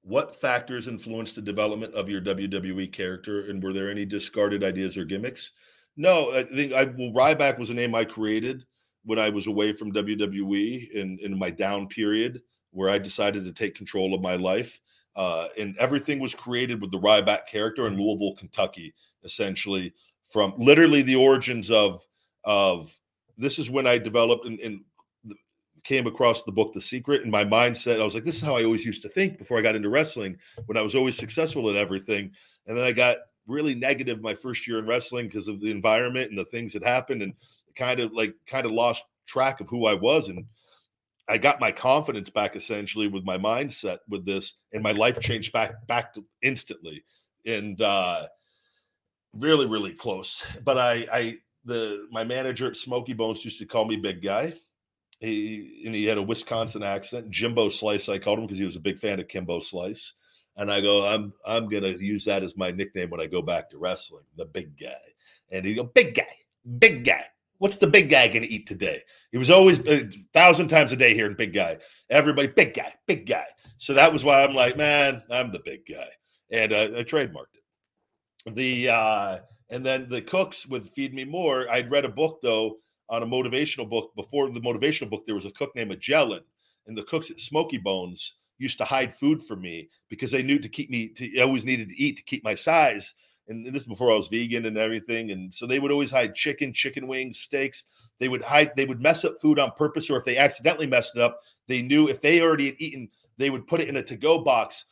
What factors influenced the development of your WWE character, and were there any discarded ideas or gimmicks? No, I think I well, Ryback was a name I created when I was away from WWE in, in my down period, where I decided to take control of my life. Uh, and everything was created with the Ryback character in Louisville, Kentucky, essentially from literally the origins of of this is when I developed and, and came across the book The Secret and my mindset. I was like, this is how I always used to think before I got into wrestling when I was always successful at everything. And then I got really negative my first year in wrestling because of the environment and the things that happened and kind of like kind of lost track of who I was. And I got my confidence back essentially with my mindset with this and my life changed back back to instantly. And uh really, really close. But I I the my manager at Smokey Bones used to call me Big Guy. He and he had a Wisconsin accent. Jimbo Slice, I called him because he was a big fan of Kimbo Slice. And I go, I'm I'm gonna use that as my nickname when I go back to wrestling, the big guy. And he go, big guy, big guy. What's the big guy gonna eat today? He was always a thousand times a day here in big guy. Everybody, big guy, big guy. So that was why I'm like, man, I'm the big guy, and uh, I trademarked it. The uh, and then the cooks would Feed Me More. I'd read a book though on a motivational book. Before the motivational book, there was a cook named Magellan. and the cooks at Smokey Bones used to hide food from me because they knew to keep me to I always needed to eat to keep my size. And this is before I was vegan and everything. And so they would always hide chicken, chicken wings, steaks. They would hide, they would mess up food on purpose, or if they accidentally messed it up, they knew if they already had eaten, they would put it in a to-go box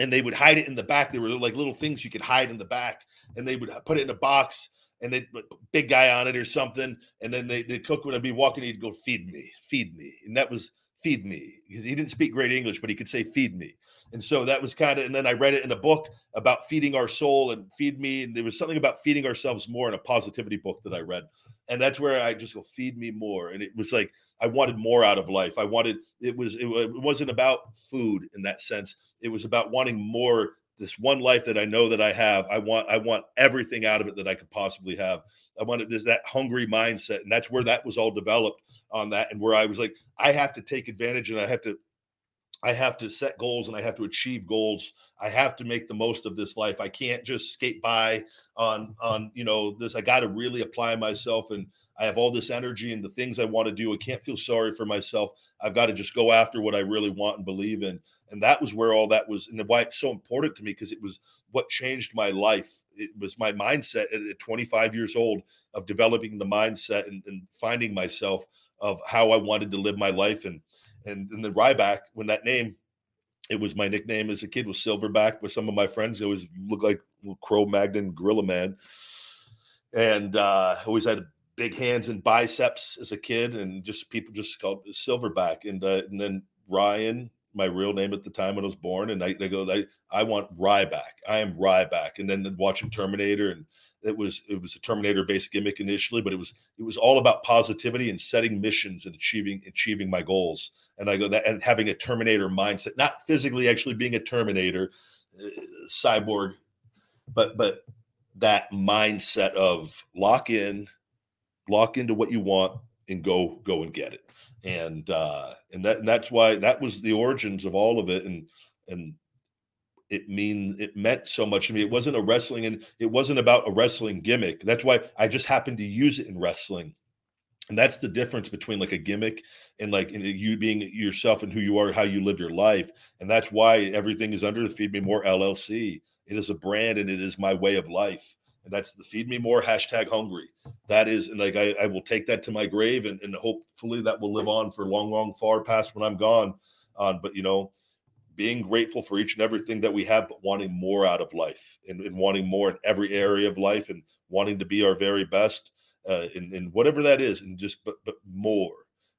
and they would hide it in the back. There were like little things you could hide in the back, and they would put it in a box and they big guy on it or something. And then they, the cook would be walking, he'd go, feed me, feed me. And that was feed me because he didn't speak great English, but he could say feed me. And so that was kind of, and then I read it in a book about feeding our soul and feed me. And there was something about feeding ourselves more in a positivity book that I read. And that's where I just go, feed me more. And it was like, I wanted more out of life. I wanted, it was, it, it wasn't about food in that sense. It was about wanting more this one life that I know that I have. I want I want everything out of it that I could possibly have. I wanted this that hungry mindset, and that's where that was all developed on that, and where I was like, I have to take advantage, and I have to I have to set goals and I have to achieve goals. I have to make the most of this life. I can't just skate by on on you know this. I got to really apply myself and I have all this energy and the things I want to do. I can't feel sorry for myself. I've got to just go after what I really want and believe in. And that was where all that was, and why it's so important to me because it was what changed my life. It was my mindset at 25 years old of developing the mindset and, and finding myself of how I wanted to live my life. And and then Ryback, when that name, it was my nickname as a kid was Silverback with some of my friends. It always looked like Cro Magnon Gorilla Man, and uh, always had big hands and biceps as a kid, and just people just called Silverback. And uh, and then Ryan, my real name at the time when I was born, and I, they go, I, I want Ryback. I am Ryback. And then watching Terminator, and it was it was a Terminator based gimmick initially, but it was it was all about positivity and setting missions and achieving achieving my goals. And I go that and having a Terminator mindset, not physically actually being a Terminator, uh, cyborg, but but that mindset of lock in, lock into what you want, and go go and get it and uh, and that and that's why that was the origins of all of it, and and it mean it meant so much to me. It wasn't a wrestling, and it wasn't about a wrestling gimmick. That's why I just happened to use it in wrestling, and that's the difference between like a gimmick and like and you being yourself and who you are, how you live your life, and that's why everything is under the Feed Me More LLC. It is a brand, and it is my way of life and that's the feed me more hashtag hungry. That is and like I, I will take that to my grave and, and hopefully that will live on for long long far past when i'm gone on but you know being grateful for each and everything that we have but wanting more out of life and, and wanting more in every area of life and wanting to be our very best uh, in, in whatever that is and just but but more.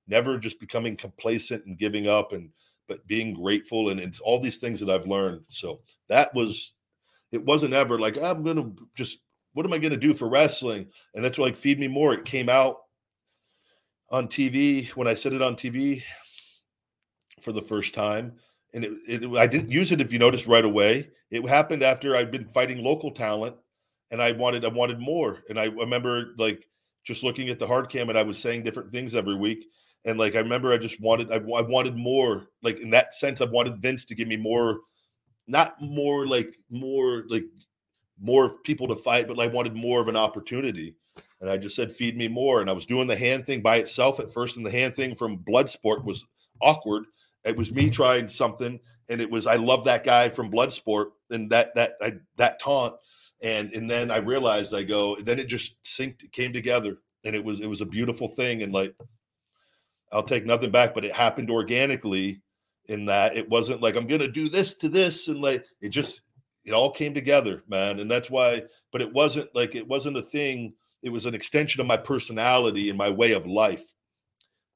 Never just becoming complacent and giving up and but being grateful and, and all these things that i've learned. So that was it wasn't ever like i'm gonna just what am I going to do for wrestling? And that's like Feed Me More. It came out on TV when I said it on TV for the first time. And it, it, I didn't use it if you notice right away. It happened after I'd been fighting local talent and I wanted I wanted more. And I remember like just looking at the hard cam and I was saying different things every week. And like I remember I just wanted I, I wanted more. Like in that sense, I wanted Vince to give me more, not more like more like more people to fight, but I wanted more of an opportunity. And I just said, feed me more. And I was doing the hand thing by itself at first. And the hand thing from Bloodsport was awkward. It was me trying something. And it was, I love that guy from Bloodsport and that, that, I, that taunt. And, and then I realized I go, then it just synced, it came together and it was, it was a beautiful thing. And like, I'll take nothing back, but it happened organically in that it wasn't like, I'm going to do this to this. And like, it just, it all came together, man. And that's why, but it wasn't like it wasn't a thing. It was an extension of my personality and my way of life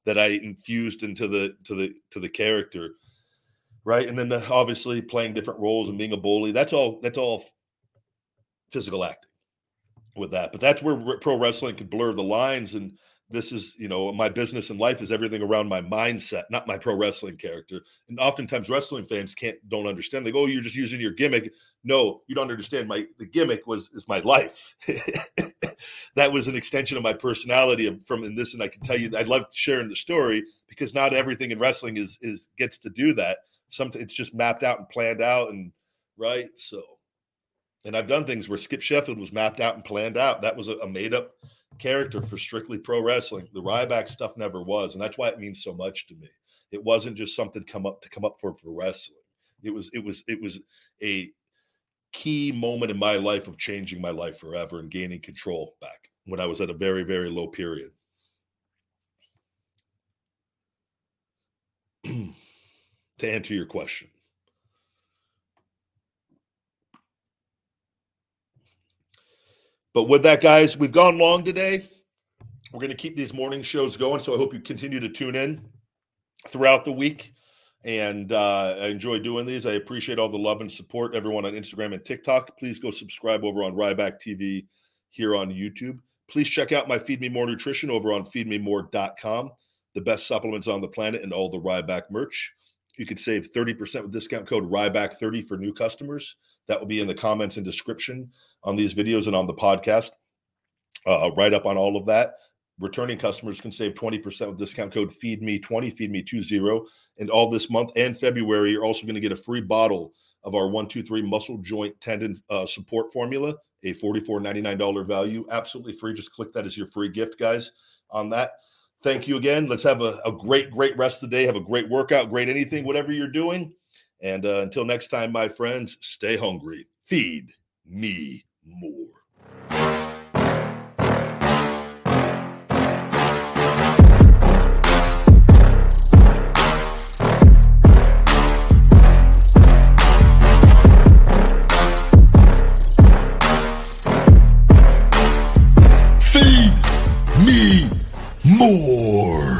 that I infused into the to the to the character, right? And then the, obviously playing different roles and being a bully. That's all. That's all physical acting with that. But that's where pro wrestling could blur the lines and this is you know my business and life is everything around my mindset not my pro wrestling character. And oftentimes wrestling fans can't don't understand. They go oh you're just using your gimmick. No you don't understand. My the gimmick was is my life. That was an extension of my personality from in this and i can tell you i love sharing the story because not everything in wrestling is is gets to do that. Something it's just mapped out and planned out and right? So and i've done things where skip sheffield was mapped out and planned out. That was a, a made up character for strictly pro wrestling. The Ryback stuff never was, and that's why it means so much to me. It wasn't just something come up to come up for for wrestling. It was it was it was a key moment in my life of changing my life forever and gaining control back when I was at a very very low period. to answer your question. But with that, guys, we've gone long today. We're going to keep these morning shows going. So I hope you continue to tune in throughout the week. And uh, I enjoy doing these. I appreciate all the love and support, everyone on Instagram and TikTok. Please go subscribe over on Ryback TV here on YouTube. Please check out my Feed Me More Nutrition over on feedmemore.com, the best supplements on the planet and all the Ryback merch. You could save 30% with discount code Ryback30 for new customers. That will be in the comments and description on these videos and on the podcast. Uh, right up on all of that. Returning customers can save 20% with discount code FeedMe20, FeedMe20. And all this month and February, you're also going to get a free bottle of our 123 muscle joint tendon uh, support formula, a $44.99 value. Absolutely free. Just click that as your free gift, guys, on that. Thank you again. Let's have a, a great, great rest of the day. Have a great workout, great anything, whatever you're doing. And uh, until next time, my friends, stay hungry. Feed me more. Feed me more.